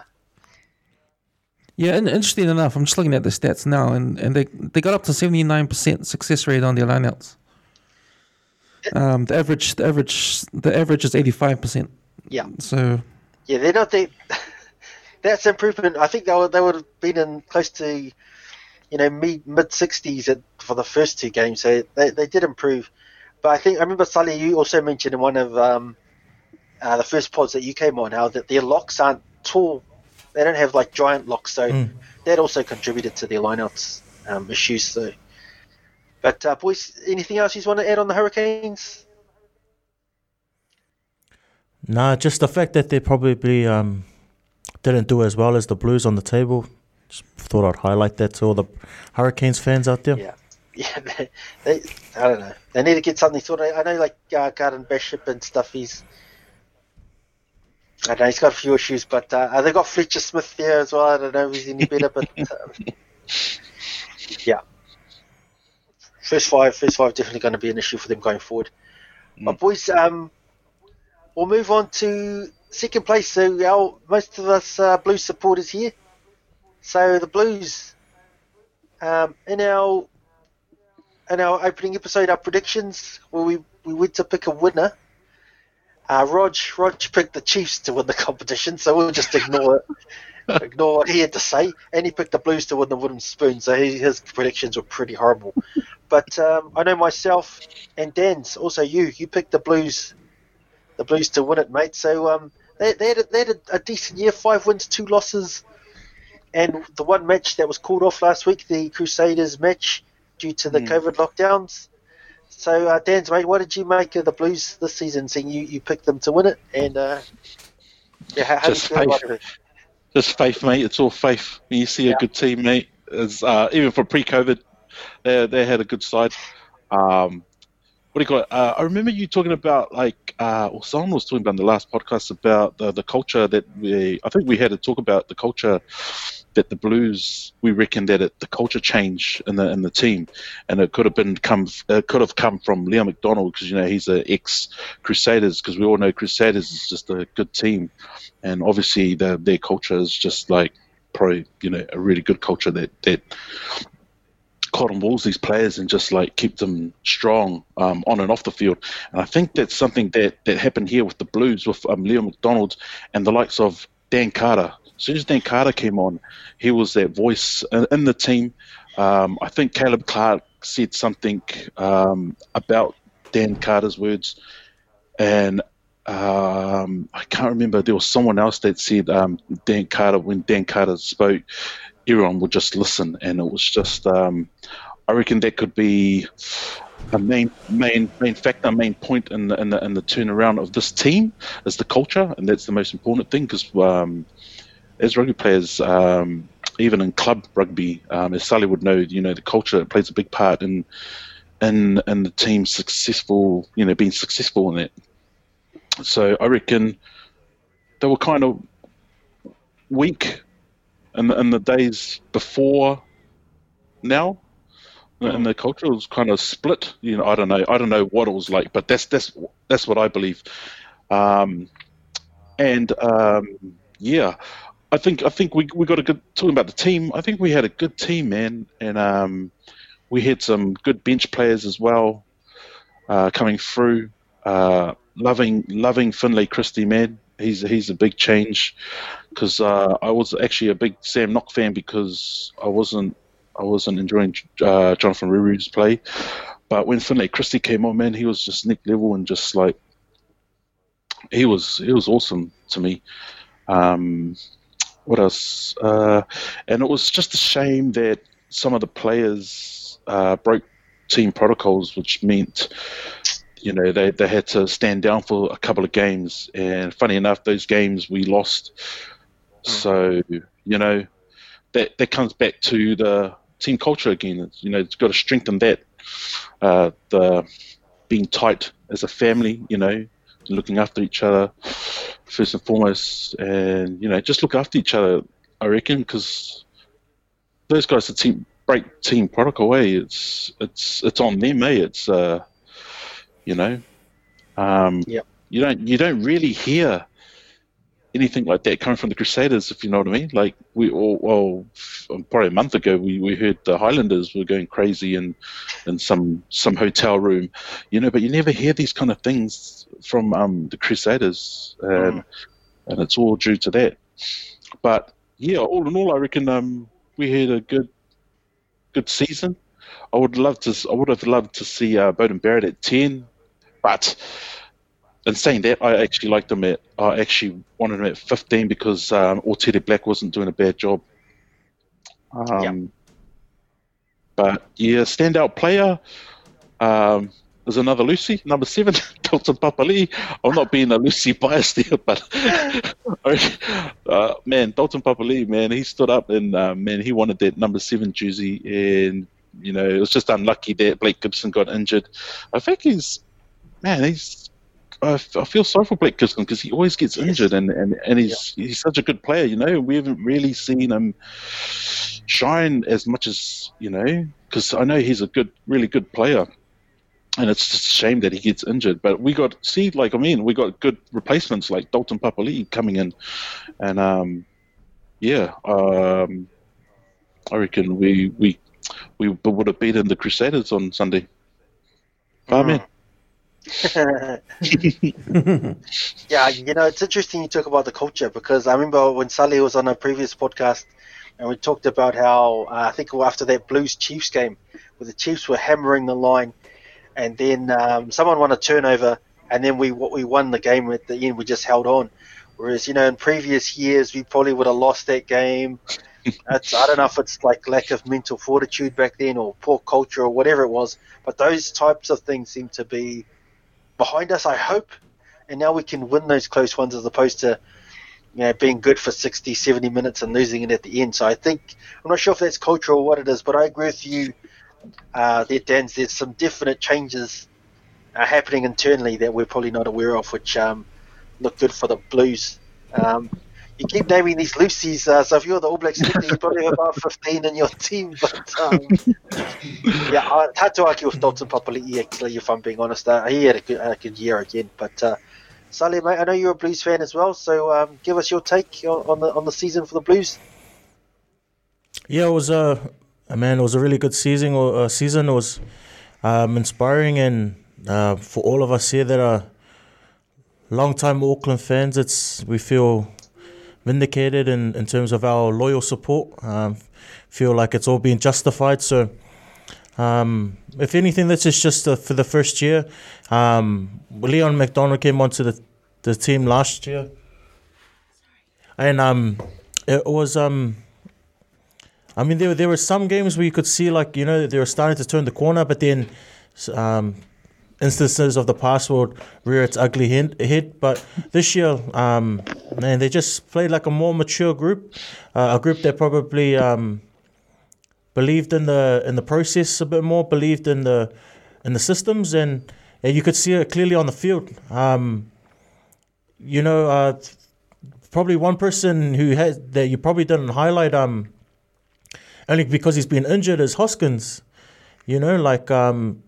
Yeah, and interesting enough, I'm just looking at the stats now, and, and they they got up to 79% success rate on their lineouts. Um, the average, the average, the average is eighty five percent. Yeah. So. Yeah, they're not the. *laughs* that's improvement. I think they would they would have been in close to, you know, mid mid sixties for the first two games. So they they did improve. But I think I remember Sally, you also mentioned in one of um, uh, the first pods that you came on how that their locks aren't tall. They don't have like giant locks, so mm. that also contributed to their lineouts um, issues. So but uh, boys, anything else you want to add on the Hurricanes? Nah, just the fact that they probably um, didn't do as well as the Blues on the table. Just thought I'd highlight that to all the Hurricanes fans out there. Yeah, *laughs* yeah. They, they I don't know. They need to get something sorted. I know, like uh, Garden-Bachop and stuff. He's I know he's got a few issues, but uh, they've got Fletcher Smith there as well. I don't know if he's any better, but um, *laughs* yeah first five, first five definitely going to be an issue for them going forward. Mm. But boys, um, we'll move on to second place. So our most of us uh, Blues supporters here. So the Blues, um, in our in our opening episode, our predictions, where we we went to pick a winner. Uh, Rog, Rog picked the Chiefs to win the competition, so we'll just ignore it. *laughs* ignore what he had to say, and he picked the Blues to win the wooden spoon. So he, his predictions were pretty horrible. But um, I know myself and Dan's also you. You picked the Blues, the Blues to win it, mate. So um, they, they had, a, they had a, a, decent year: five wins, two losses, and the one match that was called off last week, the Crusaders match, due to the mm. COVID lockdowns. So uh, Dan's mate, what did you make of the Blues this season? Seeing you, you picked them to win it, and uh, yeah, how, how just faith, it? Just faith, mate. It's all faith. When you see yeah. a good team, mate, uh, even for pre-COVID they they had a good side. Um, what do you call it? Uh, I remember you talking about like, uh, or someone was talking about in the last podcast about the, the culture that we. I think we had to talk about the culture that the Blues. We reckon that it, the culture change in the in the team, and it could have been come. It could have come from Leon MacDonald because you know he's an ex Crusaders because we all know Crusaders is just a good team, and obviously the, their culture is just like probably you know a really good culture that that cotton walls these players and just like keep them strong um, on and off the field. And I think that's something that, that happened here with the Blues with um, Leo MacDonald and the likes of Dan Carter. As soon as Dan Carter came on, he was that voice in, the team. Um, I think Caleb Clarke said something um, about Dan Carter's words, and um, I can't remember. There was someone else that said um, Dan Carter when Dan Carter spoke, everyone would just listen, and it was just. Um, I reckon that could be a main main main factor, main point in the, in the in the turnaround of this team is the culture, and that's the most important thing because um, as rugby players, um, even in club rugby, um, as Sally would know, you know the culture plays a big part in in in the team successful, you know, being successful in it. So I reckon they were kind of weak in the, in the days before now and the culture was kind of split. You know, I don't know. I don't know what it was like, but that's that's that's what I believe. Um, and um, yeah, I think I think we we got a good talking about the team. I think we had a good team, man, and um, we had some good bench players as well uh, coming through. Uh, loving loving Finlay Christie, man. He's he's a big change because uh, I was actually a big Sam Nock fan because I wasn't I wasn't enjoying uh, Jonathan Ruru's play. But when Finlay Christie came on, man, he was just next level and just like he was he was awesome to me. Um, what else? Uh, and it was just a shame that some of the players uh, broke team protocols, which meant you know they, they had to stand down for a couple of games. And funny enough, those games we lost. So you know that that comes back to the team culture again. It's, you know, it's got to strengthen that. Uh, the being tight as a family, you know, looking after each other first and foremost, and you know, just look after each other. I reckon because those guys, the team break team protocol. Eh? It's it's it's on them. Eh? It's uh, you know, um, Yep. you don't you don't really hear anything like that coming from the Crusaders, if you know what I mean. Like we, all, well, probably a month ago, we, we heard the Highlanders were going crazy in in some some hotel room, you know. But you never hear these kind of things from um, the Crusaders, and and it's all due to that. But yeah, all in all, I reckon um, we had a good good season. I would love to. I would have loved to see uh, Beauden Barrett at ten, but in saying that, I actually liked him at. I actually wanted him at 15 because um, Otere Black wasn't doing a bad job. Um, Yep. But yeah, standout player. Um, there's another Lucy, number seven, *laughs* Dalton Papali'i. I'm not being a Lucy bias there, *laughs* but *laughs* uh, man, Dalton Papali'i, man, he stood up and uh, man, he wanted that number seven jersey, and you know, it was just unlucky that Blake Gibson got injured. I think he's, man, he's I, I feel sorry for Blake Gibson because he always gets injured and, and, and he's he's such a good player, you know. We haven't really seen him shine as much as you know because I know he's a good, really good player, and it's just a shame that he gets injured. But we got see, like I mean, we got good replacements like Dalton Papali'i coming in, and um, yeah, um, I reckon we we we would have beaten the Crusaders on Sunday. Amen. *laughs* yeah, you know, it's interesting you talk about the culture because I remember when Sally was on a previous podcast and we talked about how uh, I think after that Blues Chiefs game where the Chiefs were hammering the line and then um, someone won a turnover and then we we won the game at the end. We just held on. Whereas you know in previous years we probably would have lost that game. It's, I don't know if it's like lack of mental fortitude back then or poor culture or whatever it was, but those types of things seem to be behind us. I hope, and now we can win those close ones as opposed to you know being good for 60, 70 minutes and losing it at the end. So I think I'm not sure if that's cultural or what it is, but I agree with you uh, there, Dan. There's some definite changes uh, happening internally that we're probably not aware of, which um, look good for the Blues. Um, you keep naming these Lucy's, uh, so if you're the All Blacks, you probably have about 15 in your team. But um, *laughs* yeah, I- had to argue with Dalton Papali'i, actually, if I'm being honest. Uh, he had a good, a good year again. But uh, Sully, mate, I know you're a Blues fan as well, so um, give us your take on, on the on the season for the Blues. Yeah, it was a uh, man. It was a really good season. Or uh, season it was um, inspiring, and uh, for all of us here that are long-time Auckland fans, it's we feel vindicated in, in terms of our loyal support. Um, feel like it's all been justified. So, um, if anything, this is just uh for the first year. Um, Leon MacDonald came onto the, the team last year, and um, it was um, I mean there there were some games where you could see like you know they were starting to turn the corner, but then um, instances of the past would rear its ugly head. head. But this year, um, man, they just played like a more mature group, uh, a group that probably um, believed in the in the process a bit more, believed in the in the systems, and, and you could see it clearly on the field. Um, you know, uh, probably one person who had that you probably didn't highlight, um, only because he's been injured, is Hoskins. You know, like um,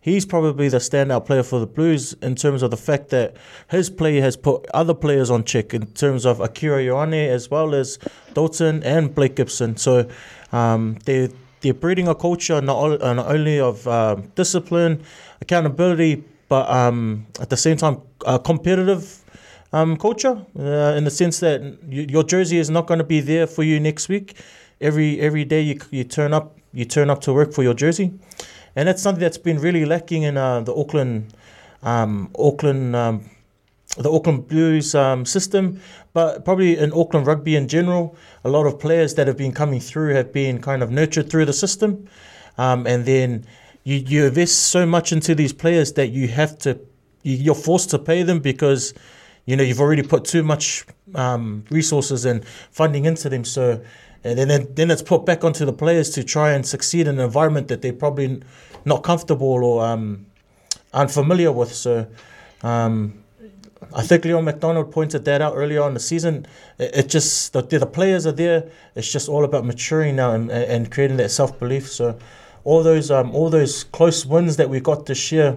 he's probably the standout player for the Blues in terms of the fact that his play has put other players on check in terms of Akira Ioane as well as Dalton and Blake Gibson. So um, they they're breeding a culture not, uh, not only of um, discipline, accountability, but um, at the same time uh, competitive um, culture uh, in the sense that you, your jersey is not going to be there for you next week. Every every day you you turn up you turn up to work for your jersey and that's something that's been really lacking in uh, the Auckland, um, Auckland, um, the Auckland Blues um, system, but probably in Auckland rugby in general. A lot of players that have been coming through have been kind of nurtured through the system, um, and then you you invest so much into these players that you have to you're forced to pay them because you know you've already put too much um, resources and funding into them. So and then then it's put back onto the players to try and succeed in an environment that they're probably not comfortable or um, unfamiliar with. So um, I think Leon MacDonald pointed that out earlier on the season. It, it just the, the players are there. It's just all about maturing now and, and creating that self belief. So all those um, all those close wins that we got this year,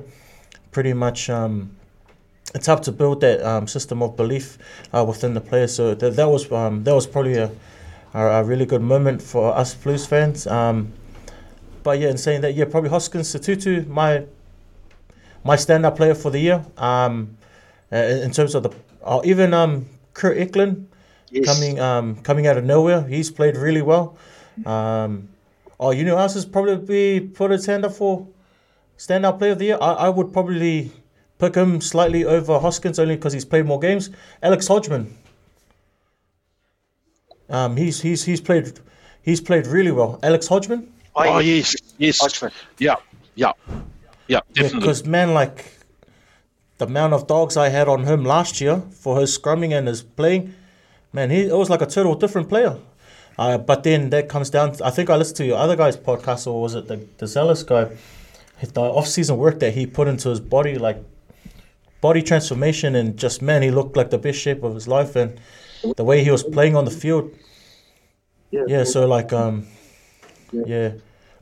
pretty much. Um, it's up to build that um, system of belief uh, within the players. So that, that was um, that was probably a, a, a really good moment for us Blues fans. Um, but yeah, in saying that, yeah, probably Hoskins Sotutu, my my stand-up player for the year. Um, uh, in terms of the, uh, even um, Kurt Eklund yes. coming um coming out of nowhere, he's played really well. Um, oh, you know, else is probably put his hand up for stand-up player of the year. I, I would probably pick him slightly over Hoskins only because he's played more games. Alex Hodgman. Um, he's he's he's played he's played really well. Alex Hodgman. Oh, oh yes, yes, Hodgman. yeah, yeah, yeah, definitely. Because man, like the amount of dogs I had on him last year for his scrumming and his playing, man, he it was like a total different player. Uh, but then that comes down. To, I think I listened to your other guy's podcast, or was it the the Zealous guy? The off-season work that he put into his body, like body transformation, and just man, he looked like the best shape of his life, and the way he was playing on the field. Yeah, yeah so like um, yeah. yeah.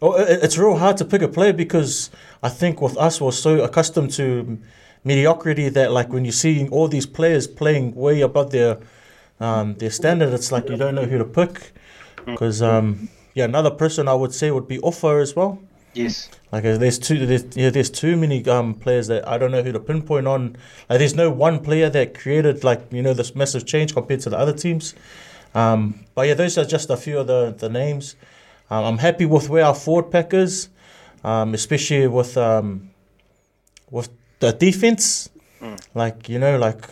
Oh, it's real hard to pick a player because I think with us we're so accustomed to mediocrity that like when you're seeing all these players playing way above their um, their standard, it's like you don't know who to pick. Because um, yeah, another person I would say would be Ofa as well. Yes. Like uh, there's too there's, yeah, there's too many um, players that I don't know who to pinpoint on. Like there's no one player that created like you know this massive change compared to the other teams. Um, but yeah, those are just a few of the the names. Um, I'm happy with where our forward pack is, um, especially with um, with the defense. Mm. Like you know, like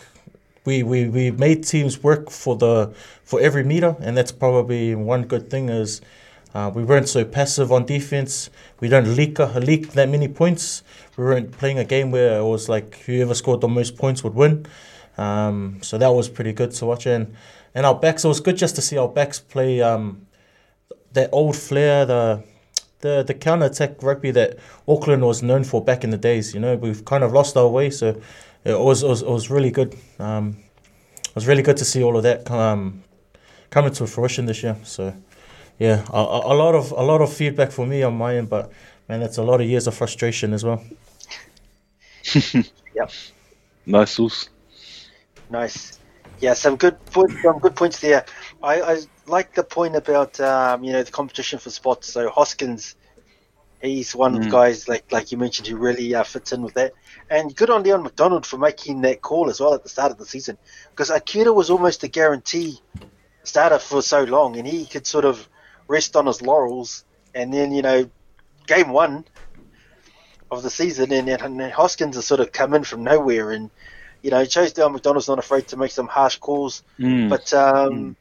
we, we, we made teams work for the for every meter, and that's probably one good thing is uh, we weren't so passive on defense. We don't leak a, leak that many points. We weren't playing a game where it was like whoever scored the most points would win. Um, so that was pretty good to watch, and and our backs. It was good just to see our backs play um, that old flair, the the the counter attack rugby that Auckland was known for back in the days. You know, we've kind of lost our way, so it was it was, it was really good. Um, it was really good to see all of that um, coming to fruition this year. So, yeah, a, a lot of a lot of feedback for me on my end, but man, that's a lot of years of frustration as well. *laughs* yep. Nice, Nice. Yeah, some good points. Some good points there. I, I like the point about um, you know the competition for spots. So Hoskins, He's one of the guys, like like you mentioned, who really uh, fits in with that. And good on Leon MacDonald for making that call as well at the start of the season, because Akira was almost a guarantee starter for so long, and he could sort of rest on his laurels. And then you know, game one of the season, and, and Hoskins has sort of come in from nowhere, and you know, shows Leon MacDonald's not afraid to make some harsh calls. Mm. But um,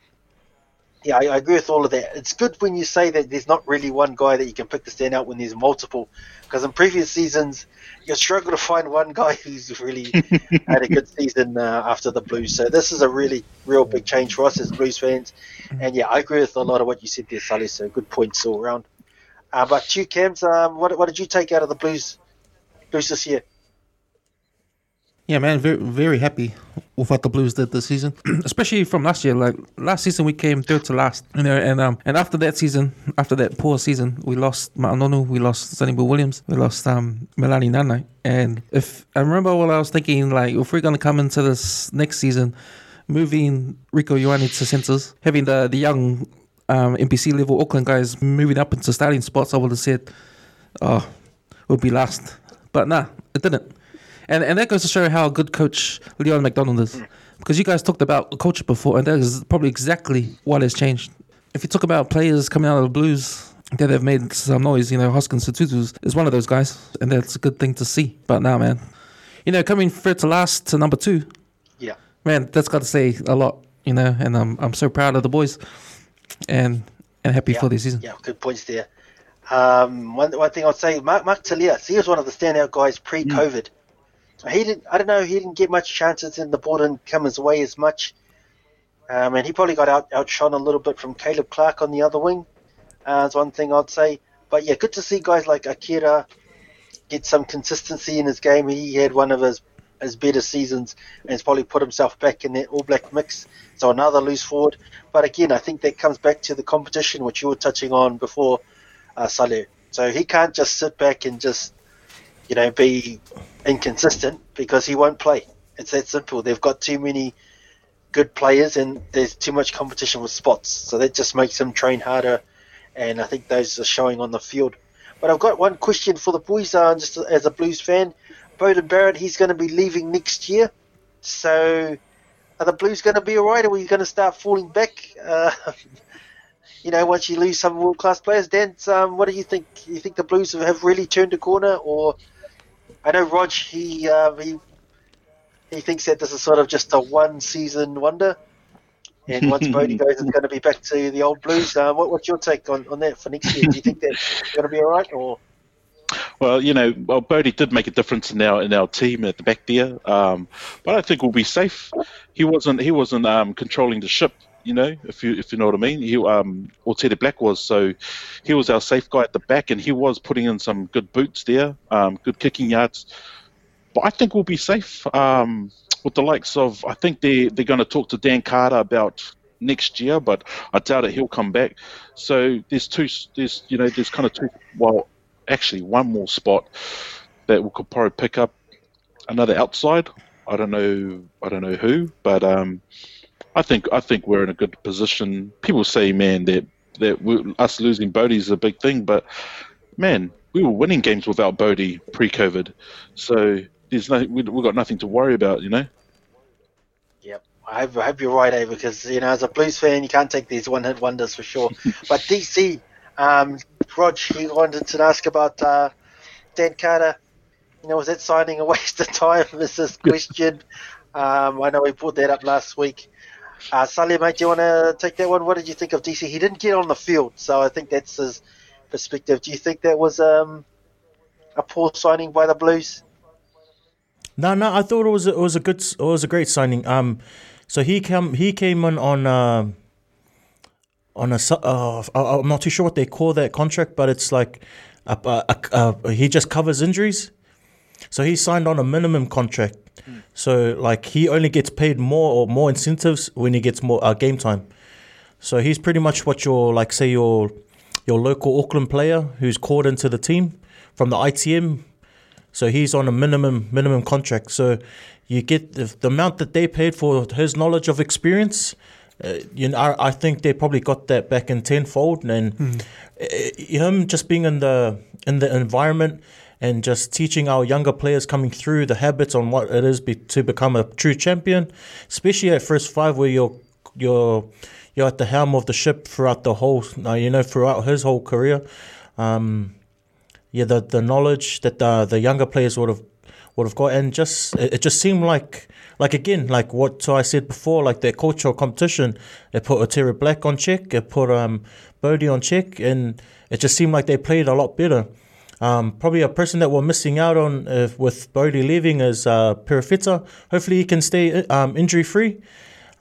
yeah, I, I agree with all of that. It's good when you say that there's not really one guy that you can pick to stand out when there's multiple. Because in previous seasons, you struggle to find one guy *laughs* who's really *laughs* had a good season uh, after the Blues. So this is a really, real big change for us as Blues fans. And yeah, I agree with a lot of what you said there, Sully. So good points all around. Uh, but you, Cams, um, what, what did you take out of the Blues, Blues this year? Yeah, man, very very happy with what the Blues did this season, *clears throat* especially from last year. Like last season, we came third to last, you know, and um, and after that season, after that poor season, we lost Ma'a Nonu, we lost Sonny Bill Williams, we lost um Melani Nanai, and if I remember what I was thinking, like if we're gonna come into this next season, moving Rieko Ioane to centers, having the the young um, NPC level Auckland guys moving up into starting spots, I would have said, oh, we'll be last, but nah, it didn't. And and that goes to show how good coach Leon MacDonald is. Because you guys talked about culture before, and that is probably exactly what has changed. If you talk about players coming out of the Blues that have made some noise, you know, Hoskins Sotutu is one of those guys, and that's a good thing to see. But now, man, you know, coming third to last to number two, Yeah. man, that's got to say a lot, you know. And I'm I'm so proud of the boys, and and happy Yeah. for this season. Yeah, good points there. Um, one, one thing I'd say, Mark, Mark Telea, he was one of the standout guys pre-COVID. He didn't. I don't know. He didn't get much chances, and the ball didn't come his way as much. Um, and he probably got out outshone a little bit from Caleb Clarke on the other wing. Uh, that's one thing I'd say. But yeah, good to see guys like Akira get some consistency in his game. He had one of his his better seasons, and he's probably put himself back in that All Black mix. So another loose forward. But again, I think that comes back to the competition, which you were touching on before, uh. So he can't just sit back and just, you know, be inconsistent because he won't play. It's that simple. They've got too many good players and there's too much competition with spots. So that just makes him train harder. And I think those are showing on the field. But I've got one question for the boys, uh, just as a Blues fan. Beauden Barrett, he's going to be leaving next year. So are the Blues going to be all right, or are you going to start falling back? Uh, *laughs* you know, once you lose some world class players, Dan, um, what do you think? You think the Blues have really turned a corner, or I know Rog he uh, he he thinks that this is sort of just a one season wonder, and once *laughs* Bodie goes, it's going to be back to the old Blues. Uh, what, what's your take on, on that for next year? Do you think that's going to be all right, or Well, you know, well, Bodie did make a difference in our in our team at the back there, um, but I think we'll be safe. He wasn't he wasn't um, controlling the ship, you know, if you if you know what I mean. He um, Otere Black was, so he was our safe guy at the back, and he was putting in some good boots there, um, good kicking yards. But I think we'll be safe um, with the likes of. I think they they're going to talk to Dan Carter about next year, but I doubt it. He'll come back. So there's two. There's you know there's kind of two. Well, actually one more spot that we could probably pick up another outside. I don't know. I don't know who, but um, I think I think we're in a good position. People say, man, that that us losing Bodie is a big thing, but man, we were winning games without Bodie pre-COVID, so there's no we we got nothing to worry about, you know. Yep. I hope, I hope you're right, eh? Because you know, as a Blues fan, you can't take these one-hit wonders for sure. *laughs* but DC, um, Rog, he wanted to ask about uh, Dan Carter. You know, was that signing a waste of time? *laughs* Is this question? um, I know we brought that up last week. Uh, Sully, mate, do you want to take that one? What did you think of DC? He didn't get on the field, so I think that's his perspective. Do you think that was um, a poor signing by the Blues? No, no, I thought it was a, it was a good it was a great signing. Um, so he came he came on on um on a uh, I'm not too sure what they call that contract, but it's like a, a, a, he just covers injuries. So he signed on a minimum contract. So like he only gets paid more or more incentives when he gets more uh, game time. So he's pretty much what your like say your your local Auckland player who's called into the team from the ITM so he's on a minimum minimum contract. So you get the, the amount that they paid for his knowledge of experience, uh, you know, I, I think they probably got that back in tenfold, and uh, him just being in the in the environment and just teaching our younger players coming through the habits on what it is be, to become a true champion, especially at first five where you're you're you're at the helm of the ship throughout the whole, you know, throughout his whole career. Um, yeah, the the knowledge that the the younger players would have would have got, and just it, it just seemed like like again like what I said before, like their cultural competition. It put Otero Black on check, it put um Bodie on check, and it just seemed like they played a lot better. Um, probably a person that we're missing out on uh, with Bodie leaving is uh, Perofeta. Hopefully he can stay um, injury free.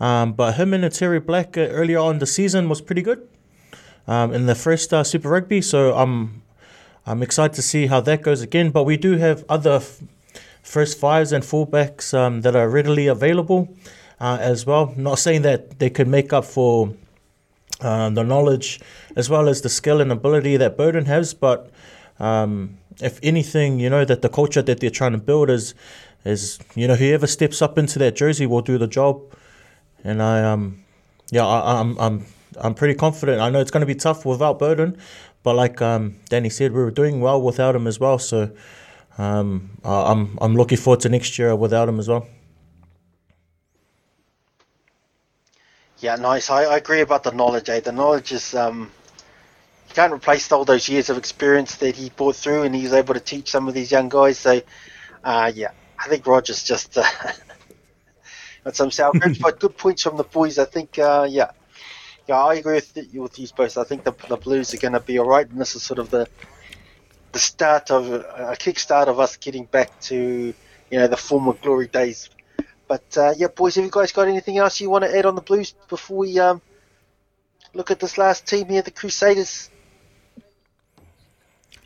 Um, but him and Terry Black uh, earlier on the season was pretty good um, in the first uh, Super Rugby. So I'm I'm excited to see how that goes again. But we do have other f- first fives and fullbacks um, that are readily available uh, as well. Not saying that they could make up for uh, the knowledge as well as the skill and ability that Beauden has, but um, if anything, you know that the culture that they're trying to build is is you know whoever steps up into that jersey will do the job, and I um yeah I, I'm I'm I'm pretty confident. I know it's going to be tough without Beauden, but like um, Danny said, we were doing well without him as well. So um, I'm I'm looking forward to next year without him as well. Yeah, nice. I, I agree about the knowledge. Eh? The knowledge is um, can't replace all those years of experience that he brought through, and he was able to teach some of these young guys. So, uh, yeah, I think Rogers just uh, *laughs* got some sour grapes, *laughs* but good points from the boys. I think, uh, yeah, yeah, I agree with you with you both. I think the the Blues are going to be all right, and this is sort of the the start of a kickstart of us getting back to you know the former glory days. But uh, yeah, boys, have you guys got anything else you want to add on the Blues before we um, look at this last team here, the Crusaders?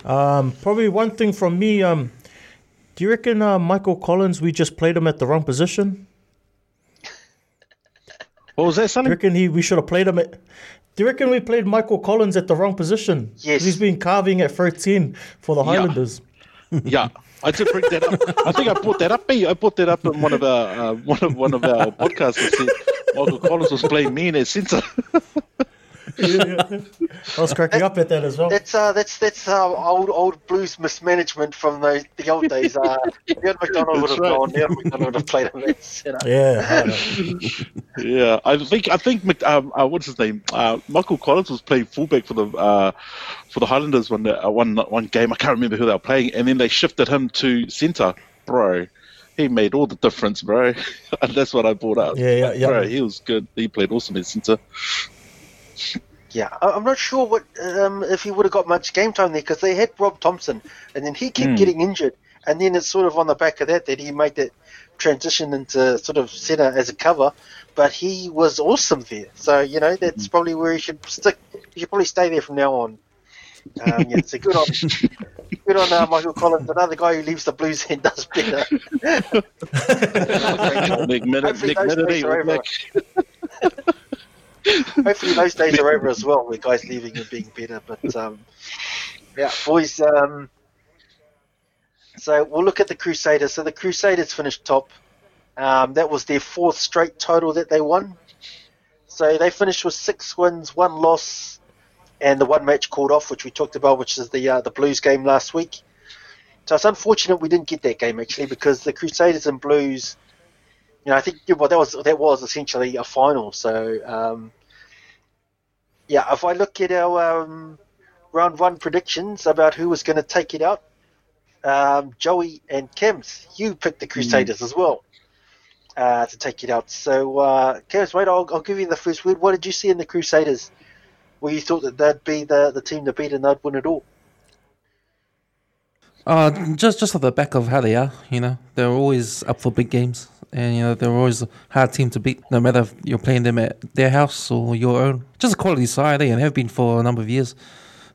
Um, probably one thing from me. Um, do you reckon uh, Michael Collins? We just played him at the wrong position. What was that, Do you reckon he? We should have played him at. Do you reckon we played Michael Collins at the wrong position? Yes. He's been carving at 13 for the Highlanders. *laughs* Yeah, I did bring that up. I think I brought that up. I brought that up in one of our uh, one of one of our podcasts. Michael Collins was playing me in at centre. *laughs* I was cracking up at that as well. That's uh, that's that's uh, old old Blues mismanagement from the the old days. Uh, Leon MacDonald would have right. gone. Leon MacDonald would have played him at centre. Yeah, I. Yeah, I think I think Mc- um, uh, what's his name? Uh, Michael Collins was playing fullback for the uh, for the Highlanders one uh, one one game. I can't remember who they were playing, and then they shifted him to centre, bro. He made all the difference, bro. and *laughs* that's what I brought up. Yeah, yeah, yeah. Bro, he was good. He played awesome at centre. Yeah, I- I'm not sure what um, if he would have got much game time there because they had Rob Thompson, and then he kept Hmm. getting injured, and then it's sort of on the back of that that he made that transition into sort of centre as a cover, but he was awesome there. So you know that's Hmm. probably where he should stick. He should probably stay there from now on. Um, yeah, so good on *laughs* good on uh, Michael Collins, another guy who leaves the Blues and does better. *laughs* *laughs* Nick Minute, Hopefully those days are over. As well, with guys leaving and being better. But um, yeah, boys. Um, so we'll look at the Crusaders. So the Crusaders finished top. Um, that was their fourth straight total that they won. So they finished with six wins, one loss, and the one match called off, which we talked about, which is the uh, the Blues game last week. So it's unfortunate we didn't get that game actually because the Crusaders and Blues you know, I think well, that was that was essentially a final. So, um, yeah, if I look at our um, round one predictions about who was going to take it out, um, Joey and Kems, you picked the Crusaders as well uh, to take it out. So, uh, mate, I'll, I'll give you the first word. What did you see in the Crusaders? Where you thought that they'd be the, the team to beat and they'd win it all? Uh, just just off the back of how they are, you know, they're always up for big games, and you know they're always a hard team to beat, no matter if you're playing them at their house or your own. Just a quality side, eh, and have been for a number of years,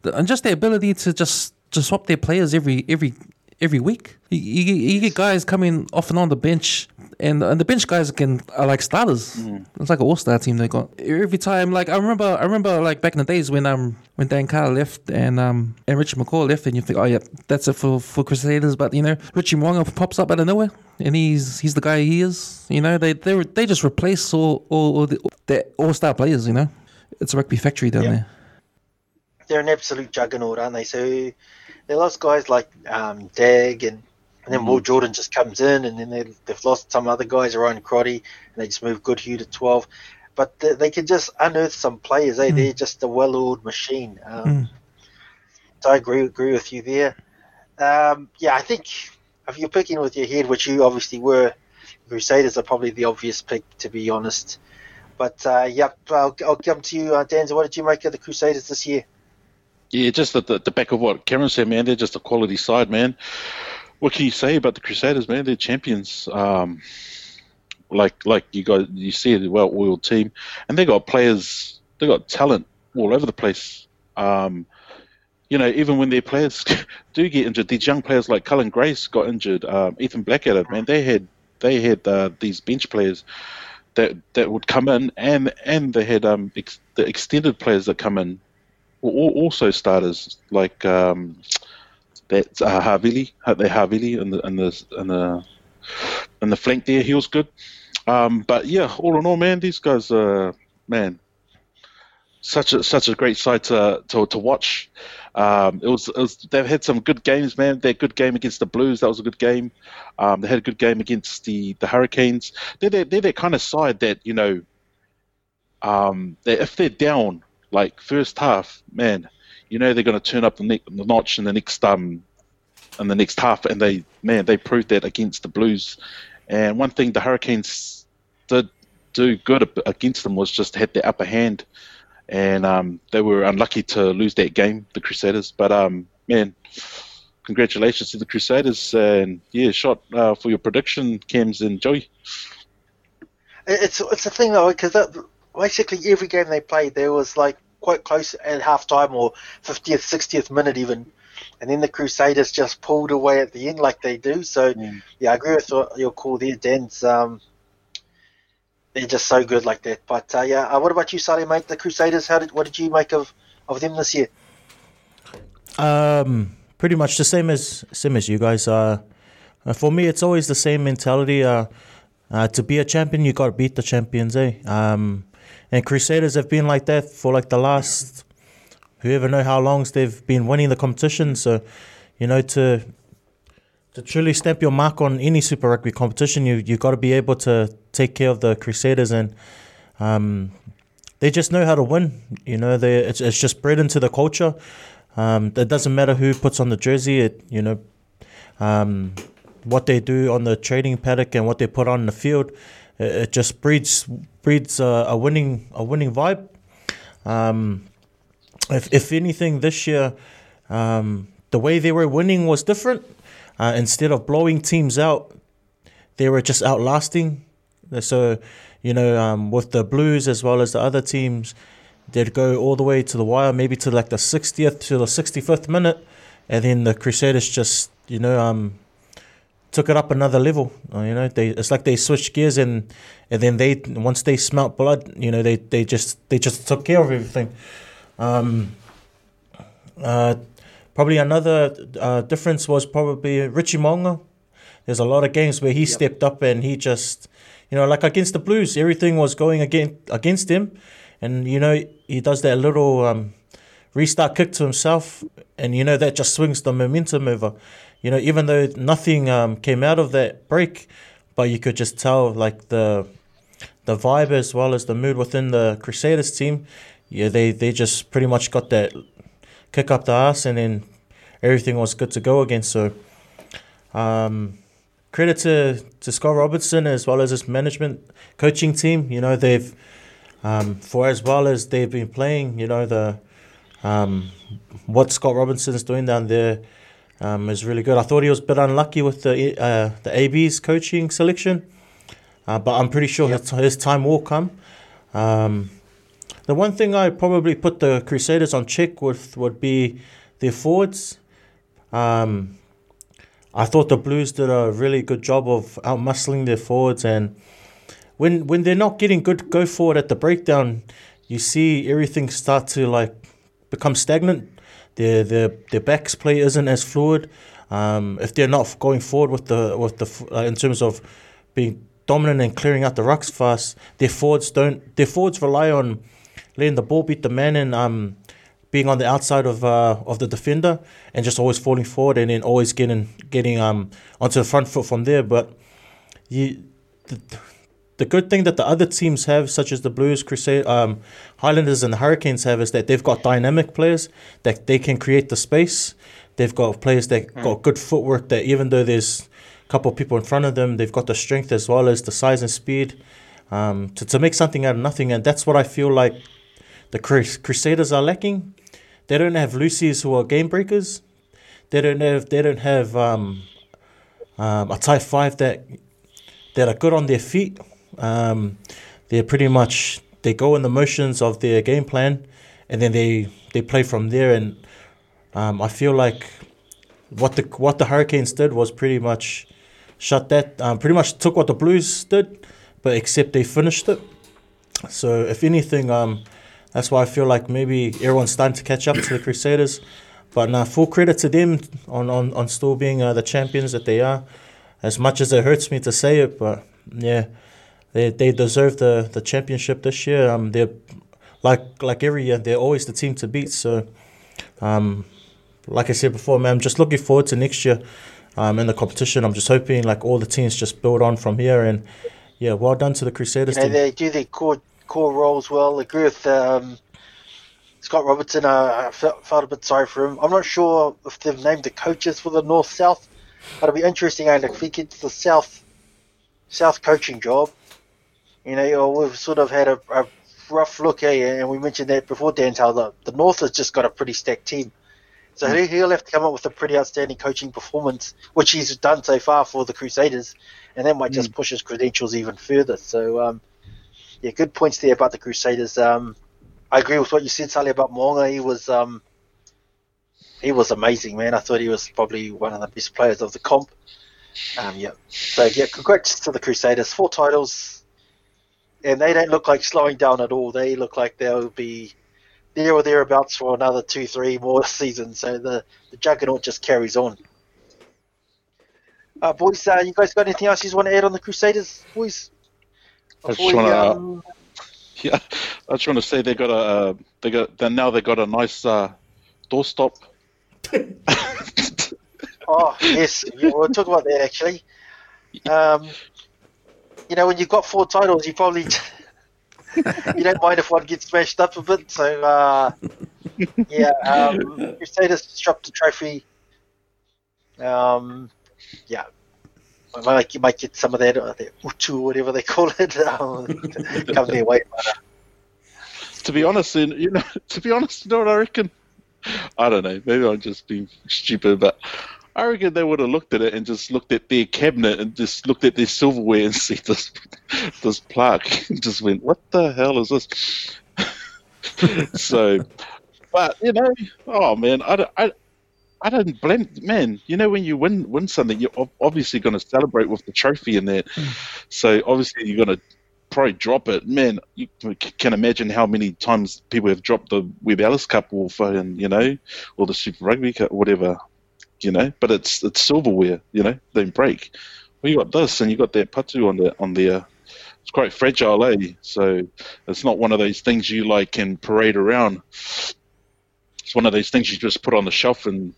and just their ability to just just swap their players every every every week. You, you, you get guys coming off and on the bench and and the bench guys can are like starters. It's like an all star team they got every time. Like I remember, I remember like back in the days when um when Dan Carr left and um and Richie McCaw left, and you think, oh yeah, that's it for for Crusaders. But you know, Richie Mo'unga pops up out of nowhere, and he's he's the guy he is. You know, they they they just replace all all, all the, the all star players. You know, it's a rugby factory down Yeah. there. They're an absolute juggernaut, aren't they? So they lost guys like um, Dagg and. And then Will Jordan just comes in, and then they, they've lost some other guys, Ryan Crotty, and they just moved Goodhue to 12. But they, they can just unearth some players. Eh? They're just a well-oiled machine. Um, So I agree agree with you there. Um, yeah, I think if you're picking with your head, which you obviously were, Crusaders are probably the obvious pick, to be honest. But uh, yep, I'll, I'll come to you, uh, Danza. What did you make of the Crusaders this year? Yeah, just at the, the back of what Cameron said, man. They're just a quality side, man. What can you say about the Crusaders, man? They're champions. Um, like like you guys, you see a well-oiled team, and they got players. They got talent all over the place. Um, you know, even when their players *laughs* do get injured, these young players like Cullen Grace got injured. Um, Ethan Blackadder, man, they had they had uh, these bench players that that would come in, and and they had um ex- the extended players that come in were al- also starters like um, that uh, Havili, the Havili in the in the in the the flank there. He was good, um, but yeah, all in all, man, these guys are man such a such a great side to to, to watch. Um, it, was, it was they've had some good games, man. Their good game against the Blues, that was a good game. Um, they had a good game against the the Hurricanes. They're they're, they're that kind of side that you know, um, if they're down like first half, man, you know they're going to turn up the, ne- the notch in the next um in the next half, and they man they proved that against the Blues. And one thing the Hurricanes did do good against them was just had the upper hand, and um, they were unlucky to lose that game, the Crusaders. But um, man, congratulations to the Crusaders, and yeah, shot uh, for your prediction, Cams and Joey. It's it's a thing though because basically every game they played there was like quite close at half time or 50th 60th minute even. And then the Crusaders just pulled away at the end like they do. So yeah. I agree with what your call there Dan's um, they're just so good like that. But uh, yeah uh, what about you Sally mate? The Crusaders how did what did you make of of them this year? Um, pretty much the same as same as you guys. Uh, uh, for me, it's always the same mentality. Uh, uh, to be a champion, you got to beat the champions, eh? Um, and Crusaders have been like that for like the last, whoever know how long they've been winning the competition. So, you know, to to truly stamp your mark on any Super Rugby competition, you you got to be able to take care of the Crusaders and. Um, they just know how to win. You know, they it's, it's just bred into the culture. Um, it doesn't matter who puts on the jersey. It you know, um, what they do on the training paddock and what they put on the field. It, just breeds breeds a, a winning a winning vibe. Um, if if anything, this year, um, the way they were winning was different. Uh, instead of blowing teams out, they were just outlasting. So, you know, um, with the Blues as well as the other teams, they'd go all the way to the wire, maybe to like the 60th to the 65th minute, and then the Crusaders just, you know, um, took it up another level. Uh, you know, they it's like they switched gears and and then they once they smelt blood, you know, they they just they just took care of everything. Um, uh, probably another uh, difference was probably Richie Mo'unga. There's a lot of games where he stepped up and he just, you know, like against the Blues, everything was going against against him, and you know he does that little um, restart kick to himself, and you know that just swings the momentum over. You know, even though nothing um, came out of that break, but you could just tell like the the vibe as well as the mood within the Crusaders team. Yeah, they they just pretty much got that kick up the ass, and then everything was good to go again. So, um, credit to, to Scott Robertson as well as his management coaching team. You know, they've um, for as well as they've been playing. You know, the um, what Scott Robertson's doing down there um, is really good. I thought he was a bit unlucky with the uh, the AB's coaching selection, uh, but I'm pretty sure his, his time will come. Um, the one thing I probably put the Crusaders on check with would be their forwards. Um, I thought the Blues did a really good job of out muscling their forwards, and when when they're not getting good go forward at the breakdown, you see everything start to like become stagnant. Their their their backs play isn't as fluid. Um, if they're not going forward with the with the uh, in terms of being dominant and clearing out the rucks fast, their forwards don't. Their forwards rely on letting the ball beat the man and um, being on the outside of uh, of the defender and just always falling forward and then always getting getting um onto the front foot from there. But you. The, the good thing that the other teams have, such as the Blues, Crusade, um, Highlanders, and the Hurricanes have, is that they've got dynamic players that they can create the space. They've got players that mm. got good footwork. That even though there's a couple of people in front of them, they've got the strength as well as the size and speed um, to to make something out of nothing. And that's what I feel like the Crusaders are lacking. They don't have Lucy's who are game breakers. They don't have they don't have um, um, a type five that that are good on their feet um, they're pretty much they go in the motions of their game plan, and then they they play from there. And um, I feel like what the what the Hurricanes did was pretty much shut that. Um, pretty much took what the Blues did, but except they finished it. So if anything, um, that's why I feel like maybe everyone's starting to catch up to the Crusaders. But uh, full credit to them on, on, on still being uh, the champions that they are. As much as it hurts me to say it, but yeah, they they deserve the, the championship this year. Um, they're like like every year, they're always the team to beat. So, um, like I said before, man, I'm just looking forward to next year. Um, in the competition, I'm just hoping like all the teams just build on from here. And yeah, well done to the Crusaders. You know, they do their core core roles well. I agree with um, Scott Robertson. Uh, I felt, felt a bit sorry for him. I'm not sure if they've named the coaches for the North South, but it'll be interesting. And if he gets the South South coaching job, you know, we've sort of had a, a rough look, eh? And we mentioned that before, Dan the, the North has just got a pretty stacked team. So mm. he'll have to come up with a pretty outstanding coaching performance, which he's done so far for the Crusaders, and that might just mm. push his credentials even further. So, um, yeah, good points there about the Crusaders. Um, I agree with what you said, Sally, about Mo'unga. He was um, he was amazing, man. I thought he was probably one of the best players of the comp. Um, yeah. So yeah, congrats to the Crusaders. Four titles, and they don't look like slowing down at all. They look like they'll be there or thereabouts for another two, three more *laughs* seasons. So the, the juggernaut just carries on. Uh, boys, uh, you guys got anything else you want to add on the Crusaders, boys? I just want to. Um... Yeah, I just want to say they got a uh, they got then now they got a nice uh, doorstop. *laughs* *laughs* oh yes, yeah, we'll talk about that actually. Um, you know, when you've got four titles, you probably *laughs* you don't mind if one gets smashed up a bit. So uh, yeah, um, Crusaders dropped the trophy. Um, yeah, I might, you might get some of that, uh, the utu, whatever they call it, *laughs* um, come their way. But, uh, to be honest, you know, *laughs* to be honest, you know what I reckon? I don't know. Maybe I'm just being stupid, but I reckon they would have looked at it and just looked at their cabinet and just looked at their silverware and *laughs* see this this plaque and just went, "What the hell is this?" *laughs* so, but you know, oh man, I, I, I didn't blend, man. You know, when you win win something, you're obviously going to celebrate with the trophy and that. Mm. so obviously you're going to probably drop it. Man, you can imagine how many times people have dropped the Webb Ellis Cup or fucking, you know, or the Super Rugby Cup, whatever you know, but it's it's silverware, you know, they break. Well, you got this, and you got that patu on the on there. It's quite fragile, eh? So it's not one of those things you like can parade around. It's one of those things you just put on the shelf and.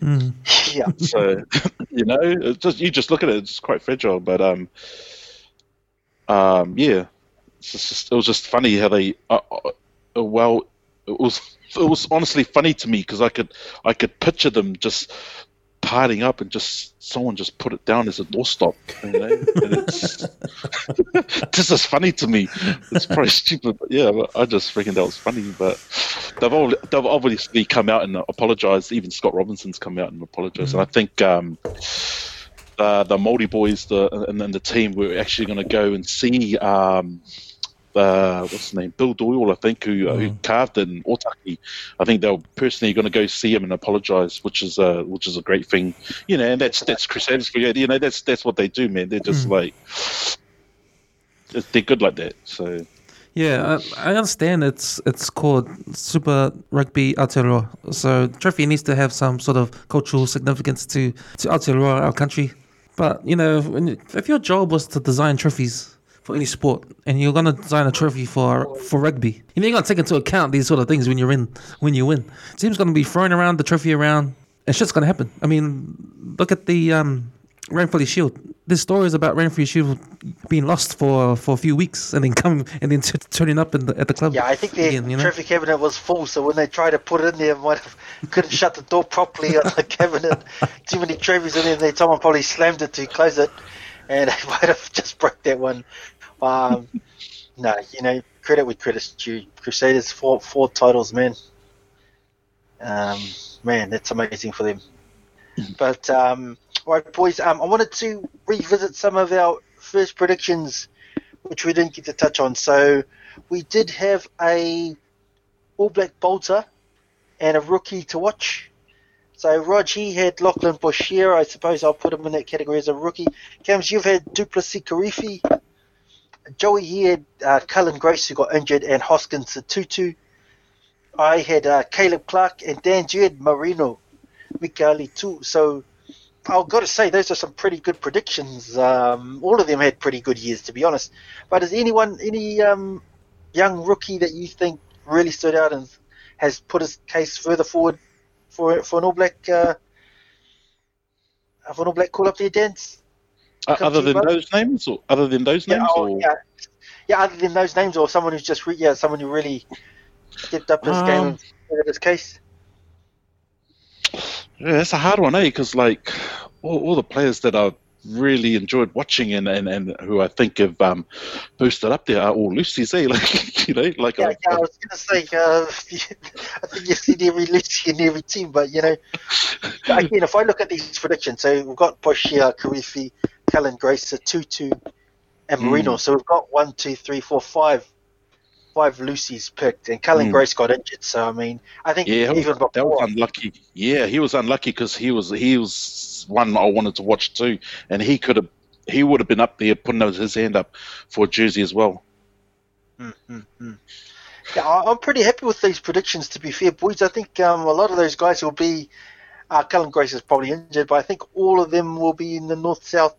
Mm. Yeah. *laughs* So, *laughs* you know, just you just look at it; it's quite fragile. But um, um, yeah, just, it was just funny how they. Uh, uh, well, it was it was honestly funny to me because I could I could picture them just parting up and just someone just put it down as a doorstop. You know? it's, *laughs* this is funny to me. It's probably *laughs* stupid, but yeah, I just reckon that was funny. But they've all, they've obviously come out and apologized. Even Scott Robertson's come out and apologized, mm-hmm. and I think. Um, uh, the Māori boys the, and, and the team were actually going to go and see um, uh, what's his name, Bill Doyle, I think, who, uh, who Mm. carved in Otaki. I think they were personally going to go see him and apologise, which is uh, which is a great thing, you know. And that's that's Crusaders for you, know. That's that's what they do, man. They're just like they're good like that. So Yeah, I, I understand it's it's called Super Rugby Aotearoa. So trophy needs to have some sort of cultural significance to to Aotearoa, our country. But you know, when, if your job was to design trophies for any sport, and you're gonna design a trophy for for rugby, you know you're gonna take into account these sort of things when you're in when you win. Team's gonna be throwing around the trophy around, and shit's gonna happen. I mean, look at the um, Ranfurly Shield. This story is about Ranfurly Shield being lost for for a few weeks and then coming and then t- turning up in the, at the club. Yeah, I think the again, you know? trophy cabinet was full, so when they tried to put it in there, might have couldn't shut the door properly on the *laughs* cabinet. Too many trophies in there, they someone probably slammed it to close it, and *laughs* they might have just broke that one. Um, no, you know, credit with credit's due. Crusaders four four titles, man. Um, man, that's amazing for them. *laughs* But um, all right, boys, um, I wanted to revisit some of our first predictions, which we didn't get to touch on. So we did have a All Black bolter and a rookie to watch. So Rog, he had Lachlan Boshier. I suppose I'll put him in that category as a rookie. Cams, you've had Du'Plessis Kirifi. Joey, he had uh, Cullen Grace, who got injured, and Hoskins Tutu. I had uh, Caleb Clarke, and Dan, had Marino Mikaele-Tu. So I've got to say, those are some pretty good predictions. Um, all of them had pretty good years, to be honest. But is anyone, any um, young rookie that you think really stood out and has put his case further forward for for an All Black uh, for an All Black call up there, dance? Uh, other than those names, or other than those Yeah, names, oh, or yeah, yeah. Other than those names, or someone who's just re- yeah, someone who really stepped up his game Um, and figured his case. Yeah, that's a hard one, eh? Because like all, all the players that I've really enjoyed watching and, and, and who I think have um, boosted up there are all loosies, eh? *laughs* Like you know, like Yeah, I, yeah, I was gonna say, uh, *laughs* I think you see every Lucy in every team, but you know, again, if I look at these predictions, so we've got Boshier, Kirifi, Cullen Grace, Tutu, and Mm. Marino. So we've got one, two, three, four, five, five loosies picked, and Cullen Mm. Grace got injured. So I mean, I think yeah, even that was unlucky. Yeah, he was unlucky because he was he was one I wanted to watch too, and he could have he would have been up there putting his hand up for a jersey as well. Mm, mm, mm. Yeah, I'm pretty happy with these predictions. To be fair, boys, I think um, a lot of those guys will be. Uh, Cullen Grace is probably injured, but I think all of them will be in the north-south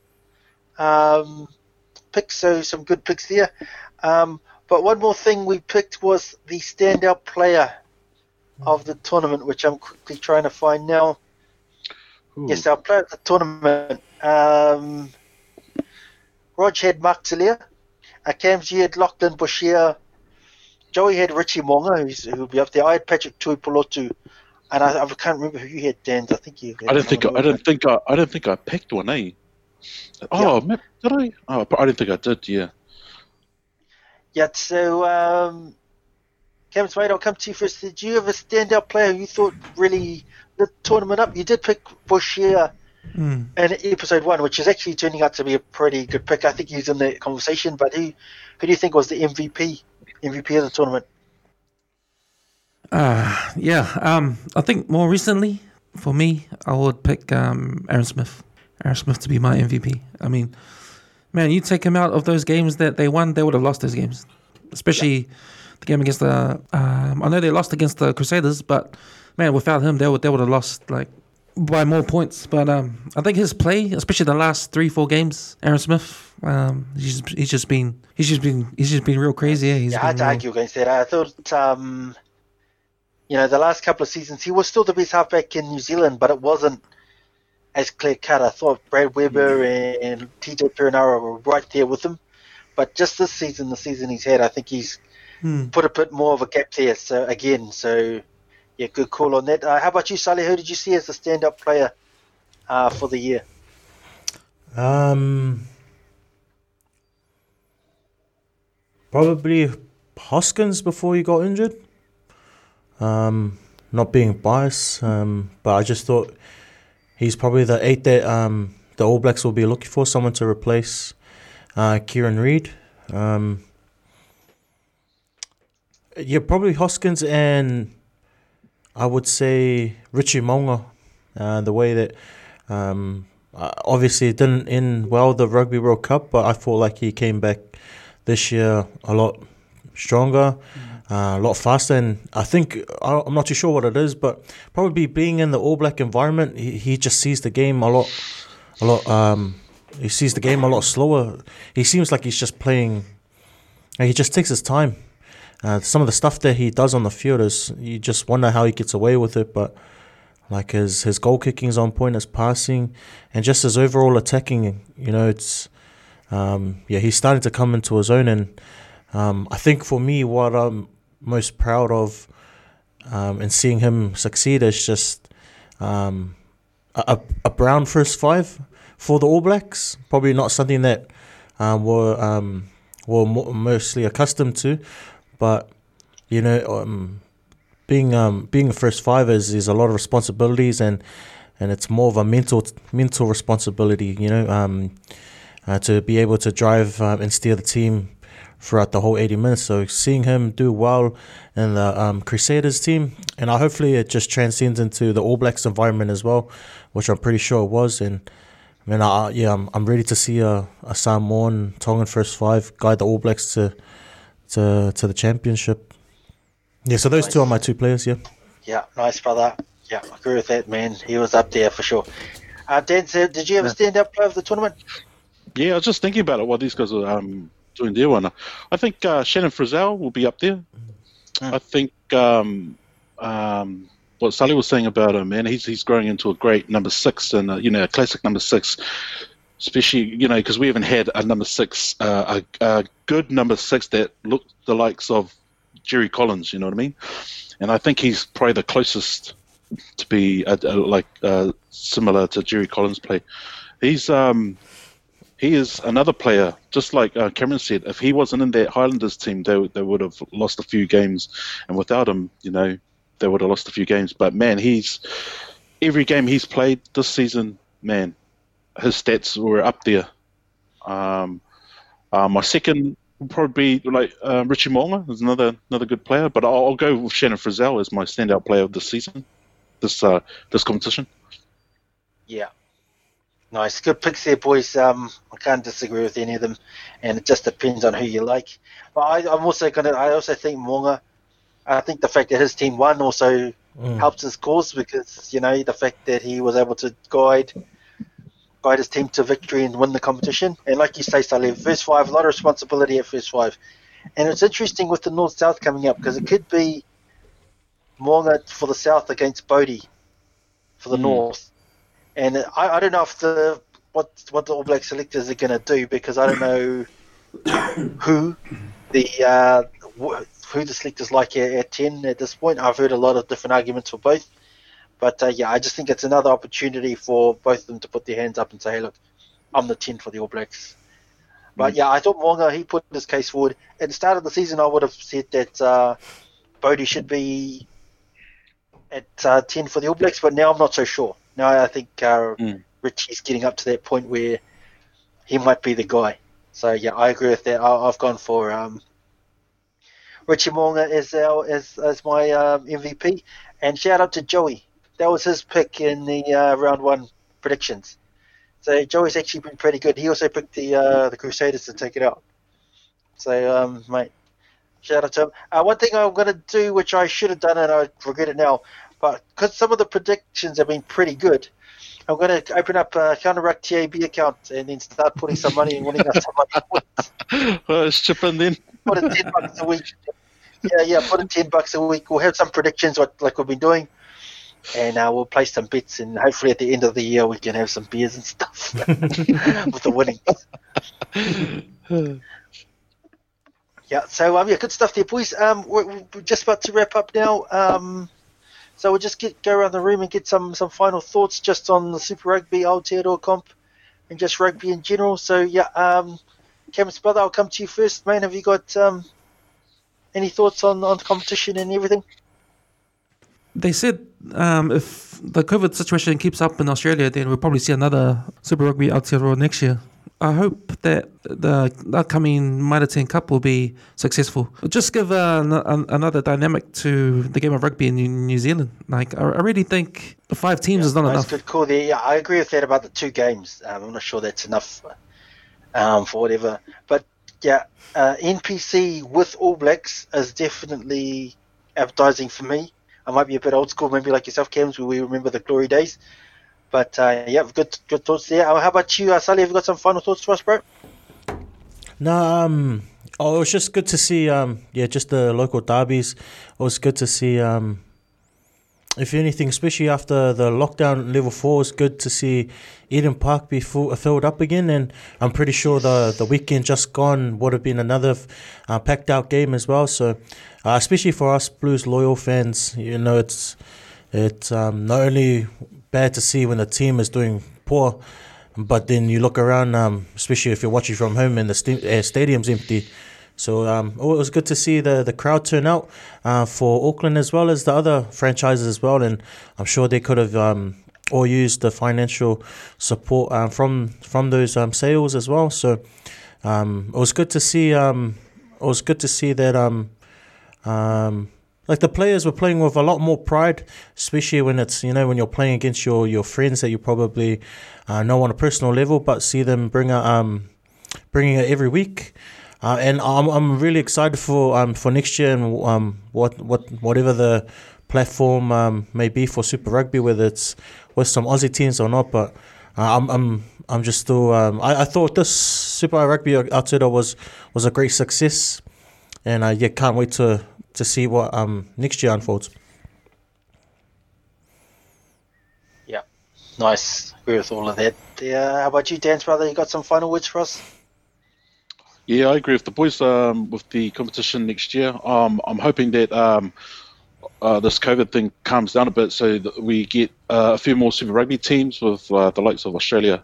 um, picks. So some good picks there. Um, but one more thing we picked was the standout player of the tournament, which I'm quickly trying to find now. Ooh. Yes, our player of the tournament. Um, Rog had Mark Telea. You had Lachlan Boshier. Joey had Richie Mo'unga, who's, who'll be up there. I had Patrick Tuipulotu. And I, I can't remember who you had, Dan. I think you I don't think I, I don't think I I don't think I picked one, eh? Oh, ma- did I? Oh, I didn't think I did. Yeah. Yeah, so, um, Cams, mate, I'll come to you first. Did you have a standout player who you thought really lit the tournament up? You did pick Boshier Mm. in episode one, which is actually turning out to be a pretty good pick. I think he's in the conversation, but who, who do you think was the MVP MVP of the tournament? Uh, yeah. Um, I think more recently, for me, I would pick um, Aaron Smith. Aaron Smith to be my MVP. I mean, man, you take him out of those games that they won, they would have lost those games. Especially the game against the. Um, I know they lost against the Crusaders, but man, without him, they would they would have lost like by more points. But um, I think his play, especially the last three four games, Aaron Smith, um, he's just, he's just been he's just been he's just been real crazy. Yeah, he's yeah, been hard to real- argue against that. I thought, um, you know, the last couple of seasons he was still the best halfback in New Zealand, but it wasn't as clear cut. I thought Brad Weber and TJ Perenara were right there with him, but just this season, the season he's had, I think he's Hmm. put a bit more of a gap there. So again, so yeah, good call on that. Uh, how about you, Sally? Who did you see as the stand-up player uh, for the year? Um, probably Hoskins before he got injured. Um, not being biased, um, but I just thought he's probably the eight that um, the All Blacks will be looking for, someone to replace uh, Kieran Read. Um, yeah, probably Hoskins and I would say Richie Mo'unga. Uh, the way that um, uh, obviously it didn't end well the Rugby World Cup, but I felt like he came back this year a lot stronger, uh, a lot faster, and I think I'm not too sure what it is, but probably being in the All Black environment, he, he just sees the game a lot, a lot. Um, he sees the game a lot slower. He seems like he's just playing. He just takes his time. Uh, some of the stuff that he does on the field is you just wonder how he gets away with it, but like his his goal kicking is on point, his passing, and just his overall attacking. You know, it's um, yeah, he's starting to come into his own, and um, I think for me, what I'm most proud of um, in seeing him succeed is just um, a, a brown first five for the All Blacks. Probably not something that um, we're um, we're mo- mostly accustomed to, but you know, um, being um, being a first five is, is a lot of responsibilities and and it's more of a mental mental responsibility. You know, um, uh, to be able to drive um, and steer the team throughout the whole 80 minutes. So seeing him do well in the um, Crusaders team, and I hopefully it just transcends into the All Blacks environment as well, which I'm pretty sure it was. And I mean, I, yeah, I'm, I'm ready to see a, a Samoan Tongan first five guide the All Blacks to to to the championship. Yeah, so those two are my two players. Yeah. Yeah, nice, brother. Yeah, I agree with that, man. He was up there for sure. Uh, Dan, did you have a stand-up player of the tournament? Yeah, I was just thinking about it while these guys are um, doing their one. I think uh, Shannon Frizzell will be up there. I think um, um, what Sully was saying about him, man, he's he's growing into a great number six and uh, you know a classic number six. Especially, you know, because we haven't had a number six, uh, a, a good number six that looked the likes of Jerry Collins. You know what I mean? And I think he's probably the closest to be uh uh like uh, similar to Jerry Collins' play. He's um, he is another player, just like uh, Cameron said. If he wasn't in that Highlanders team, they they would have lost a few games, and without him, you know, they would have lost a few games. But man, he's every game he's played this season, man, his stats were up there. Um, uh, my second would probably be like uh, Richie Mo'unga is another another good player, but I'll, I'll go with Shannon Frizzell as my standout player of this season, this uh, this competition. Yeah. Nice. Good picks there, boys. Um, I can't disagree with any of them, and it just depends on who you like. But I, I'm also gonna. I also think Mo'unga. I think the fact that his team won also helps his cause because you know the fact that he was able to guide guide his team to victory and win the competition. And like you say, Saleh, first five, a lot of responsibility at first five. And it's interesting with the North South coming up because it could be Mo'unga for the South against Bodie for the North. And I, I don't know if the what what the All Black selectors are going to do because I don't know *coughs* who the uh, who the selectors like at, at ten at this point. I've heard a lot of different arguments for both, but uh, yeah, I just think it's another opportunity for both of them to put their hands up and say, "Hey, look, I'm the ten for the All Blacks." But yeah, I thought Mo'unga he put his case forward at the start of the season. I would have said that uh, Bodie should be at uh, ten for the All Blacks, but now I'm not so sure. Now I think uh, Mm. Richie's getting up to that point where he might be the guy. So yeah, I agree with that. I, I've gone for um, Richie Mo'unga as our as as my um, MVP, and shout out to Joey. That was his pick in the uh, round one predictions. So Joey's actually been pretty good. He also picked the uh, the Crusaders to take it out. So um, mate, shout out to him. Uh, one thing I'm going to do, which I should have done and I regret it now, but because some of the predictions have been pretty good, I'm going to open up a Counter Ruck TAB account and then start putting some money and winning us some money. Put, Uh, chip in then. put in ten bucks a week. Yeah, yeah, put in ten bucks a week. We'll have some predictions, what like we've been doing, and uh, we'll place some bets. And hopefully, at the end of the year, we can have some beers and stuff *laughs* with the winnings. *laughs* Yeah, so um, yeah, good stuff there, boys. Um, we're, we're just about to wrap up now. Um, so we'll just get go around the room and get some some final thoughts just on the Super Rugby Aotearoa comp and just rugby in general. So yeah, um, Cameron's brother, I'll come to you first, man. Have you got um, any thoughts on on the competition and everything? They said um, if the COVID situation keeps up in Australia, then we'll probably see another Super Rugby Aotearoa next year. I hope that the upcoming 10 Cup will be successful. Just give uh, an, another dynamic to the game of rugby in New Zealand. Like, I, I really think five teams yeah, is not enough. Good call there. Yeah, I agree with that about the two games. Um, I'm not sure that's enough um, for whatever. But yeah, uh, NPC with All Blacks is definitely advertising for me. I might be a bit old school, maybe like yourself, Cams, where we remember the glory days. But uh, yeah, good good thoughts there. How about you, uh, Sally? Have you got some final thoughts for us, bro? No, um, oh, it was just good to see, um, yeah, just the local derbies. It was good to see, um, if anything, especially after the lockdown level four, it's good to see Eden Park be full, filled up again. And I'm pretty sure the, the weekend just gone would have been another uh, packed out game as well. So, uh, especially for us Blues loyal fans, you know, it's it's um, not only bad to see when the team is doing poor. But then you look around, um, especially if you're watching from home and the st- uh, stadium's empty. So um, oh, it was good to see the, the crowd turn out uh, for Auckland as well as the other franchises as well. And I'm sure they could have um, all used the financial support um, from from those um, sales as well. So um, it was good to see. Um, it was good to see that like the players were playing with a lot more pride, especially when it's you know when you're playing against your your friends that you probably uh, know on a personal level, but see them bring a, um bringing it every week. Uh, and I'm, I'm really excited for um for next year and um what what whatever the platform um, may be for Super Rugby, whether it's with some Aussie teams or not. But uh, I'm I'm I'm just still um, I, I thought this Super Rugby Aotearoa was was a great success, and I uh, yeah can't wait to to see what um, next year unfolds. Yeah, nice. Agree with all of that. Yeah, how about you, Dan's brother? You got some final words for us? Yeah, I agree with the boys um, with the competition next year. Um, I'm hoping that um, uh, this COVID thing calms down a bit so that we get uh, a few more Super Rugby teams with uh, the likes of Australia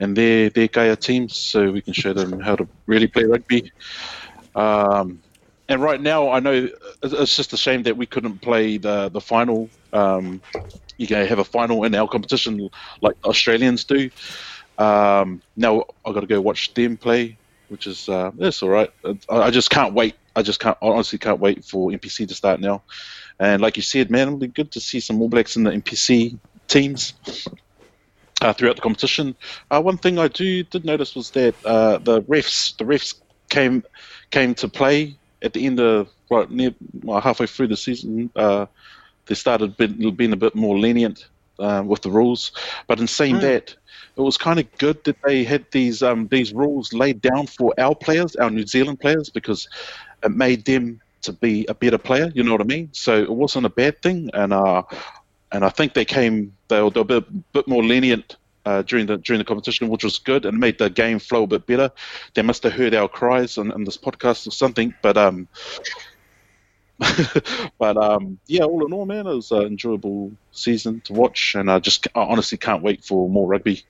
and their their Gaia teams so we can show them how to really play rugby. Um, and right now, I know it's just a shame that we couldn't play the the final. Um, you can have a final in our competition like Australians do. Um, now I've got to go watch them play, which is uh, that's all right. I just can't wait. I just can't honestly can't wait for NPC to start now. And like you said, man, it'll be good to see some All Blacks in the NPC teams. Uh, throughout the competition, uh, one thing I do did notice was that uh, the refs, the refs came came to play at the end of right near well, halfway through the season, uh, they started being, being a bit more lenient uh, with the rules. But in saying mm. that, it was kind of good that they had these um, these rules laid down for our players, our New Zealand players, because it made them to be a better player. You know what I mean? So it wasn't a bad thing, and uh, and I think they came they were, they were a bit, bit more lenient uh, during the during the competition, which was good and made the game flow a bit better. They must have heard our cries on, on this podcast or something, but um, *laughs* but um, yeah, all in all, man, it was an enjoyable season to watch, and I just I honestly can't wait for more rugby.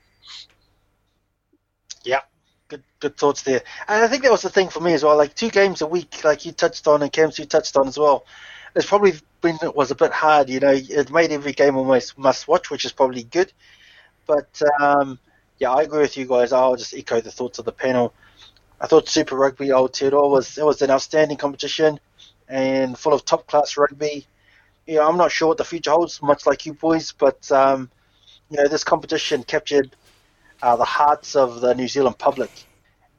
Yeah, good good thoughts there, and I think that was the thing for me as well. Like two games a week, like you touched on, and Cams you touched on as well. It's probably been it was a bit hard, you know. It made every game almost must watch, which is probably good. But um, yeah, I agree with you guys. I'll just echo the thoughts of the panel. I thought Super Rugby Aotearoa was it was an outstanding competition and full of top class rugby. Know, I'm not sure what the future holds, much like you boys, but um, you know, this competition captured uh, the hearts of the New Zealand public,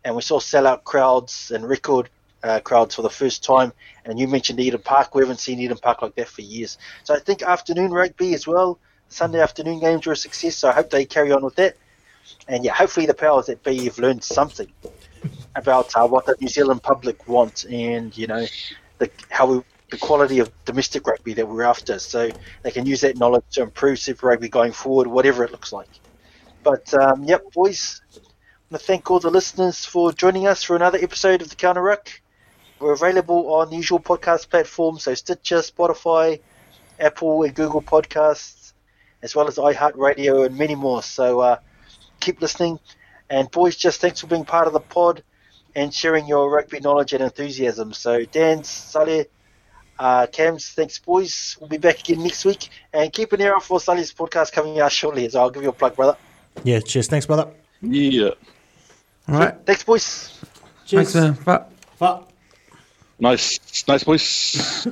and we saw sellout crowds and record uh, crowds for the first time. And you mentioned Eden Park; we haven't seen Eden Park like that for years. So I think afternoon rugby as well Sunday afternoon games were a success, so I hope they carry on with that. And yeah, hopefully the powers that be have learned something about uh, what the New Zealand public want and you know the how we the quality of domestic rugby that we're after, so they can use that knowledge to improve Super Rugby going forward, whatever it looks like. But um, yep, boys, I want to thank all the listeners for joining us for another episode of the Counter Ruck. We're available on the usual podcast platforms, so Stitcher, Spotify, Apple, and Google Podcasts as well as iHeartRadio and many more. So uh, keep listening. And boys, just thanks for being part of the pod and sharing your rugby knowledge and enthusiasm. So Dan, Saleh, uh, Cams, thanks boys. We'll be back again next week. And keep an ear out for Saleh's podcast coming out shortly. So I'll give you a plug, brother. Yeah, cheers. Thanks, brother. Yeah. All right. Thanks, boys. Thanks, man. Bye. Fuck. Nice, nice boys. *coughs*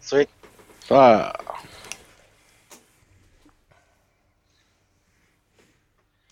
Sweet. Ah.